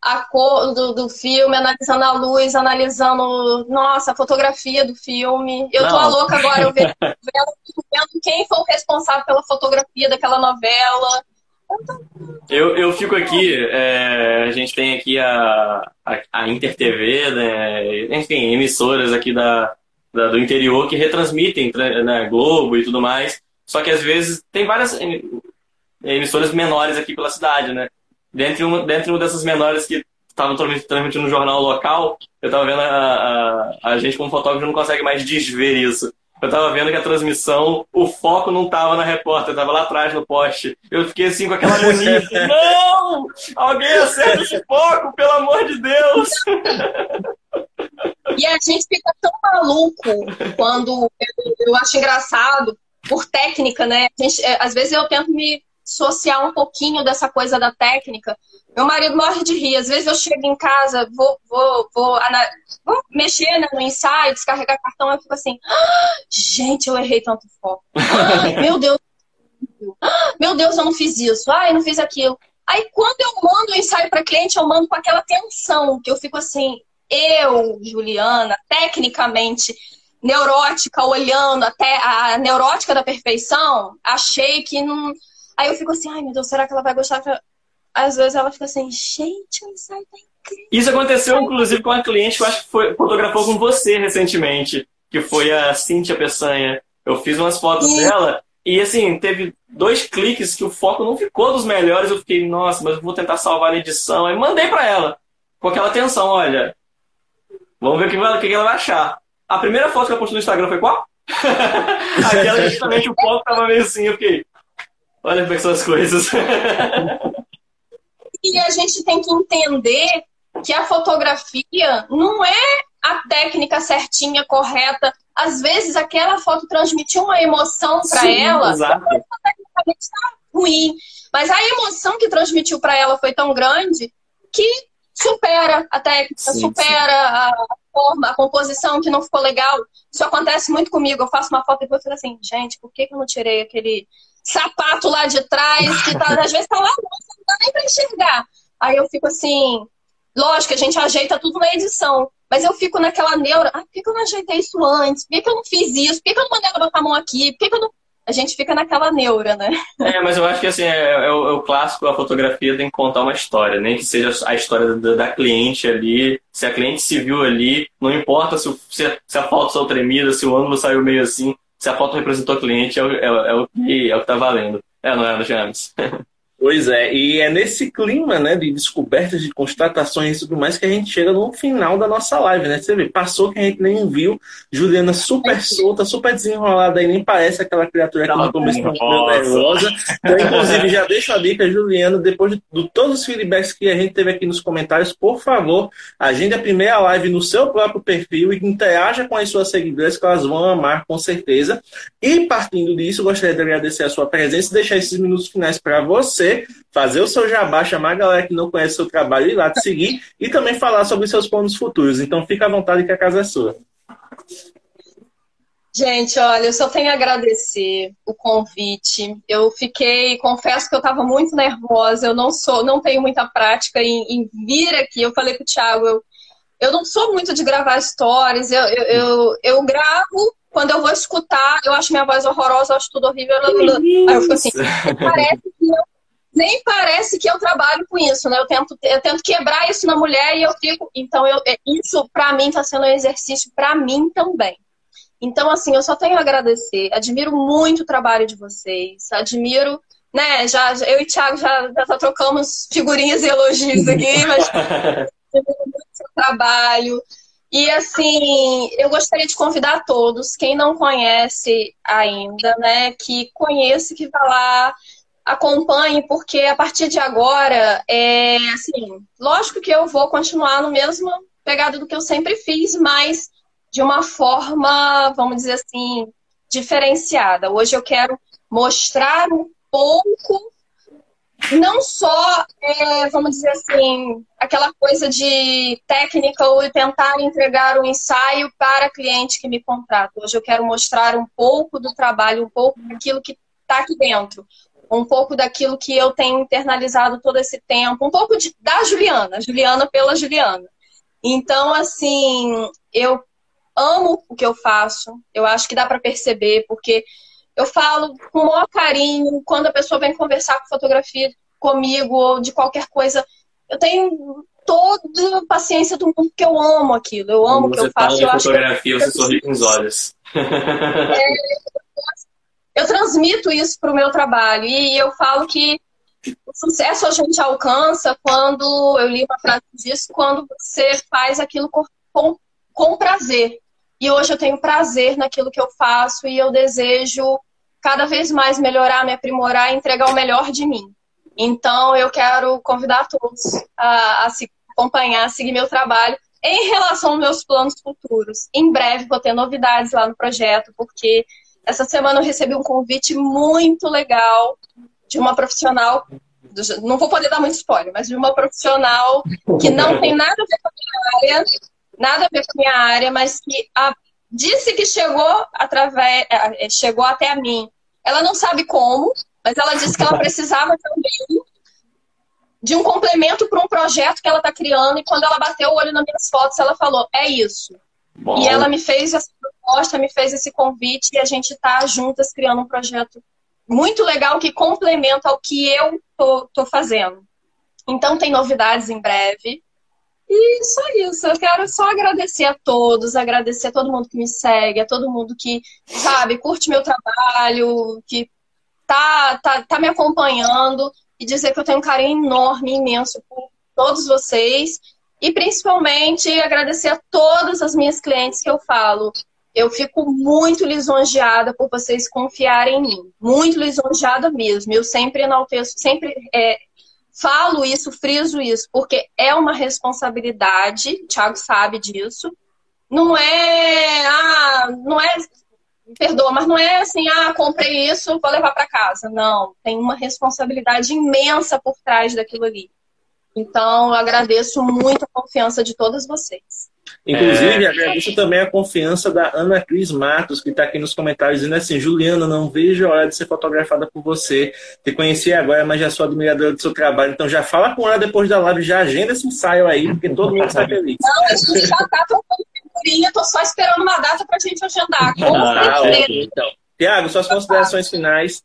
a cor do, do filme, analisando a luz, analisando, nossa, a fotografia do filme. Eu Não. tô a louca agora, eu (laughs) vendo, vendo quem foi o responsável pela fotografia daquela novela. Eu, eu fico aqui, é, a gente tem aqui a, a, a Inter TV, né, enfim, emissoras aqui da, da, do interior que retransmitem né, Globo e tudo mais. Só que às vezes tem várias emissoras menores aqui pela cidade, né? Dentre uma, dentre uma dessas menores que estavam transmitindo no jornal local, eu estava vendo a, a, a gente como fotógrafo não consegue mais desver isso. Eu tava vendo que a transmissão, o foco não tava na repórter, tava lá atrás no poste. Eu fiquei assim com aquela agonia. (laughs) não! Alguém acerta esse foco, pelo amor de Deus! E a gente fica tão maluco quando eu, eu acho engraçado, por técnica, né? Gente, é, às vezes eu tento me dissociar um pouquinho dessa coisa da técnica. Meu marido morre de rir. Às vezes eu chego em casa, vou, vou, vou, vou mexer né, no ensaio, descarregar cartão, eu fico assim, ah, gente, eu errei tanto foco. Ah, meu Deus, ah, meu Deus, eu não fiz isso. Ai, não fiz aquilo. Aí quando eu mando o ensaio para cliente, eu mando com aquela tensão, que eu fico assim, eu, Juliana, tecnicamente neurótica, olhando até a neurótica da perfeição, achei que não Aí eu fico assim, ai meu Deus, será que ela vai gostar? Às vezes ela fica assim, gente, o ensaio tá incrível. Isso aconteceu, inclusive, com uma cliente que eu acho que foi, fotografou com você recentemente, que foi a Cíntia Peçanha. Eu fiz umas fotos dela e, assim, teve dois cliques que o foco não ficou dos melhores. Eu fiquei, nossa, mas eu vou tentar salvar a edição. Aí mandei para ela, com aquela tensão, olha, vamos ver o que, ela, o que ela vai achar. A primeira foto que eu postei no Instagram foi qual? (laughs) Aquela que justamente o foco tava meio assim, eu fiquei, Olha como é são as coisas. (laughs) e a gente tem que entender que a fotografia não é a técnica certinha, correta. Às vezes aquela foto transmitiu uma emoção para ela, exato. tecnicamente está ruim. Mas a emoção que transmitiu para ela foi tão grande que supera a técnica, sim, supera sim. a forma, a composição que não ficou legal. Isso acontece muito comigo. Eu faço uma foto e depois fico assim, gente, por que eu não tirei aquele sapato lá de trás, que tá, às vezes tá lá, não dá nem pra enxergar. Aí eu fico assim, lógico, a gente ajeita tudo na edição, mas eu fico naquela neura, ah, por que, eu não ajeitei isso antes? Por que, que eu não fiz isso? Por que, que eu não mandei ela botar a mão aqui? Por que, que eu não. A gente fica naquela neura, né? É, mas eu acho que assim, é, é, o, é o, clássico, a fotografia tem que contar uma história, nem que seja a história da, da cliente ali, se a cliente se viu ali, não importa se, se, se a foto saiu tremida, se o ângulo saiu meio assim, se a foto representou o cliente, é o, é, é o, que, é o que tá valendo. É, não é, James? (laughs) Pois é, e é nesse clima, né, de descobertas, de constatações e tudo mais que a gente chega no final da nossa live, né? Você vê, passou que a gente nem viu, Juliana super solta, super desenrolada, e nem parece aquela criatura que no começo tá nervosa. Então, inclusive, já deixo a dica, Juliana, depois de, de, todos os feedbacks que a gente teve aqui nos comentários, por favor, agende a primeira live no seu próprio perfil e interaja com as suas seguidoras, que elas vão amar, com certeza. E partindo disso, gostaria de agradecer a sua presença e deixar esses minutos finais para você fazer o seu jabá, chamar a galera que não conhece o seu trabalho e lá te seguir e também falar sobre seus planos futuros. Então fica à vontade que a casa é sua. Gente, olha, eu só tenho a agradecer o convite. Eu fiquei, confesso que eu estava muito nervosa. Eu não sou, não tenho muita prática em, em vir aqui. Eu falei com o Thiago, eu, eu não sou muito de gravar stories. Eu, eu, eu, eu gravo quando eu vou escutar, eu acho minha voz horrorosa, eu acho tudo horrível. Aí eu fico assim, (laughs) parece que eu, nem parece que eu trabalho com isso, né? Eu tento, eu tento quebrar isso na mulher e eu fico. Então, eu, é, isso para mim está sendo um exercício para mim também. Então, assim, eu só tenho a agradecer. Admiro muito o trabalho de vocês. Admiro, né? Já, eu e o Thiago já, já trocamos figurinhas e elogios aqui, (laughs) mas admiro muito o seu trabalho. E assim, eu gostaria de convidar todos, quem não conhece ainda, né, que conheça, que vá lá, acompanhe, porque a partir de agora, é assim, lógico que eu vou continuar no mesmo pegado do que eu sempre fiz, mas de uma forma, vamos dizer assim, diferenciada. Hoje eu quero mostrar um pouco não só, é, vamos dizer assim, aquela coisa de técnica ou tentar entregar um ensaio para cliente que me contrata. Hoje eu quero mostrar um pouco do trabalho, um pouco daquilo que está aqui dentro, um pouco daquilo que eu tenho internalizado todo esse tempo, um pouco de, da Juliana, Juliana pela Juliana. Então, assim, eu amo o que eu faço, eu acho que dá para perceber, porque eu falo com o maior carinho quando a pessoa vem conversar com fotografia comigo ou de qualquer coisa. Eu tenho toda a paciência do mundo porque eu amo aquilo. Eu amo o que eu faço. Eu fotografia, que... você sorri com os olhos. É, eu transmito isso para o meu trabalho e eu falo que o sucesso a gente alcança quando eu li uma frase disso, quando você faz aquilo com, com prazer. E hoje eu tenho prazer naquilo que eu faço e eu desejo cada vez mais melhorar, me aprimorar e entregar o melhor de mim. Então, eu quero convidar todos a, a se acompanhar, a seguir meu trabalho em relação aos meus planos futuros. Em breve vou ter novidades lá no projeto, porque essa semana eu recebi um convite muito legal de uma profissional, não vou poder dar muito spoiler, mas de uma profissional que não tem nada a ver com a minha área, nada a ver com a minha área, mas que a disse que chegou através, é, é, chegou até a mim. Ela não sabe como, mas ela disse que ela (laughs) precisava também de um complemento para um projeto que ela está criando. E quando ela bateu o olho nas minhas fotos, ela falou: é isso. Bom. E ela me fez essa proposta, me fez esse convite e a gente está juntas criando um projeto muito legal que complementa ao que eu tô, tô fazendo. Então tem novidades em breve. E só isso, eu quero só agradecer a todos, agradecer a todo mundo que me segue, a todo mundo que, sabe, curte meu trabalho, que tá, tá, tá me acompanhando e dizer que eu tenho um carinho enorme, imenso por todos vocês e principalmente agradecer a todas as minhas clientes que eu falo. Eu fico muito lisonjeada por vocês confiarem em mim, muito lisonjeada mesmo. Eu sempre enalteço, sempre é, falo isso, friso isso, porque é uma responsabilidade, o Thiago sabe disso. Não é, ah, não é, perdoa, mas não é assim, ah, comprei isso, vou levar para casa. Não, tem uma responsabilidade imensa por trás daquilo ali. Então, eu agradeço muito a confiança de todas vocês. Inclusive, é... agradeço também a confiança da Ana Cris Matos, que está aqui nos comentários, dizendo assim: Juliana, não vejo a hora de ser fotografada por você. Te conheci agora, mas já sou admiradora do seu trabalho. Então já fala com ela depois da live, já agenda esse ensaio aí, porque todo mundo está feliz. Não, a gente já está trocando figurinha, tô só esperando uma data para a gente agendar. Com ah, então. Tiago, suas considerações finais.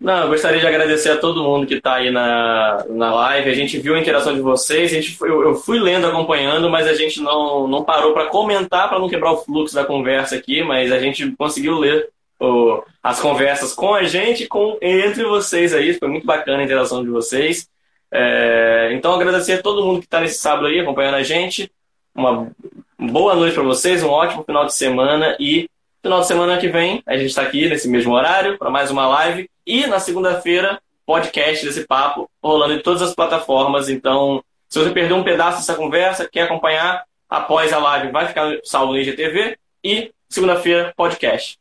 Não, eu gostaria de agradecer a todo mundo que está aí na, na live. A gente viu a interação de vocês, a gente, eu, eu fui lendo, acompanhando, mas a gente não, não parou para comentar, para não quebrar o fluxo da conversa aqui, mas a gente conseguiu ler o, as conversas com a gente com entre vocês aí. Foi muito bacana a interação de vocês. É, então, agradecer a todo mundo que está nesse sábado aí acompanhando a gente. Uma boa noite para vocês, um ótimo final de semana e Final de semana que vem, a gente está aqui nesse mesmo horário para mais uma live. E na segunda-feira, podcast desse papo rolando em todas as plataformas. Então, se você perdeu um pedaço dessa conversa, quer acompanhar, após a live vai ficar salvo no IGTV. E segunda-feira, podcast.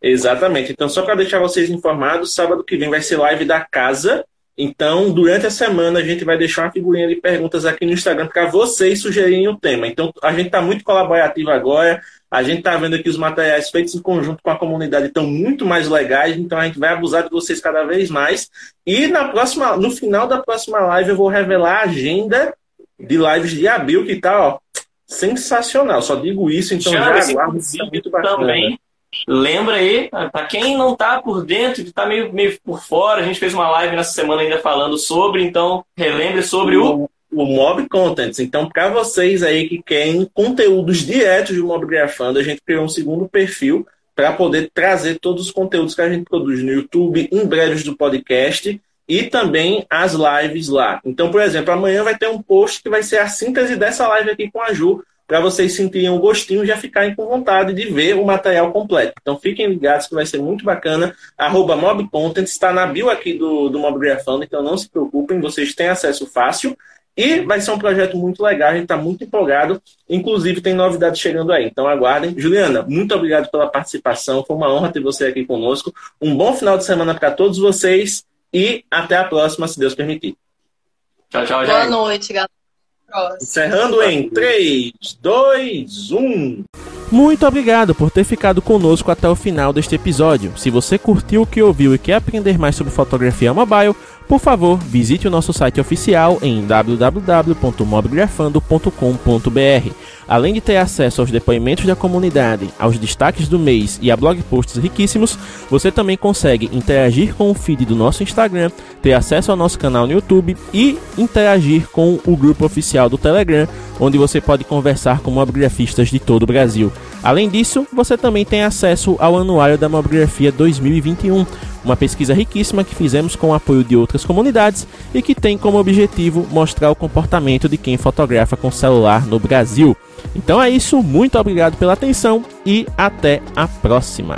Exatamente. Então, só para deixar vocês informados, sábado que vem vai ser live da casa Então, durante a semana, a gente vai deixar uma figurinha de perguntas aqui no Instagram para vocês sugerirem o tema. Então, a gente está muito colaborativo agora. A gente está vendo que os materiais feitos em conjunto com a comunidade estão muito mais legais, então a gente vai abusar de vocês cada vez mais. E na próxima, no final da próxima live eu vou revelar a agenda de lives de abril, que tá, ó, sensacional. Só digo isso, então já aguardo, tá muito bacana. Também. Lembra aí, para quem não está por dentro, que está meio, meio por fora, a gente fez uma live nessa semana ainda falando sobre, então relembre sobre o o Mob Contents. Então, para vocês aí que querem conteúdos diretos de Mob Grafando, a gente criou um segundo perfil para poder trazer todos os conteúdos que a gente produz no YouTube, em breves do podcast e também as lives lá. Então, por exemplo, amanhã vai ter um post que vai ser a síntese dessa live aqui com a Ju, para vocês sentirem o gostinho e já ficarem com vontade de ver o material completo. Então fiquem ligados que vai ser muito bacana. Arroba MobContent está na bio aqui do, do Mob Grafando, então não se preocupem, vocês têm acesso fácil. E vai ser um projeto muito legal, a gente está muito empolgado. Inclusive, tem novidades chegando aí, então aguardem. Juliana, muito obrigado pela participação, foi uma honra ter você aqui conosco. Um bom final de semana para todos vocês e até a próxima, se Deus permitir. Tchau, tchau, Boa noite, galera. Encerrando em 3, 2, 1. Muito obrigado por ter ficado conosco até o final deste episódio. Se você curtiu o que ouviu e quer aprender mais sobre fotografia mobile, por favor, visite o nosso site oficial em www.mobgrafando.com.br. Além de ter acesso aos depoimentos da comunidade, aos destaques do mês e a blog posts riquíssimos, você também consegue interagir com o feed do nosso Instagram, ter acesso ao nosso canal no YouTube e interagir com o grupo oficial do Telegram, onde você pode conversar com mobigrafistas de todo o Brasil. Além disso, você também tem acesso ao Anuário da Mobigrafia 2021 uma pesquisa riquíssima que fizemos com o apoio de outras comunidades e que tem como objetivo mostrar o comportamento de quem fotografa com celular no Brasil. Então é isso, muito obrigado pela atenção e até a próxima.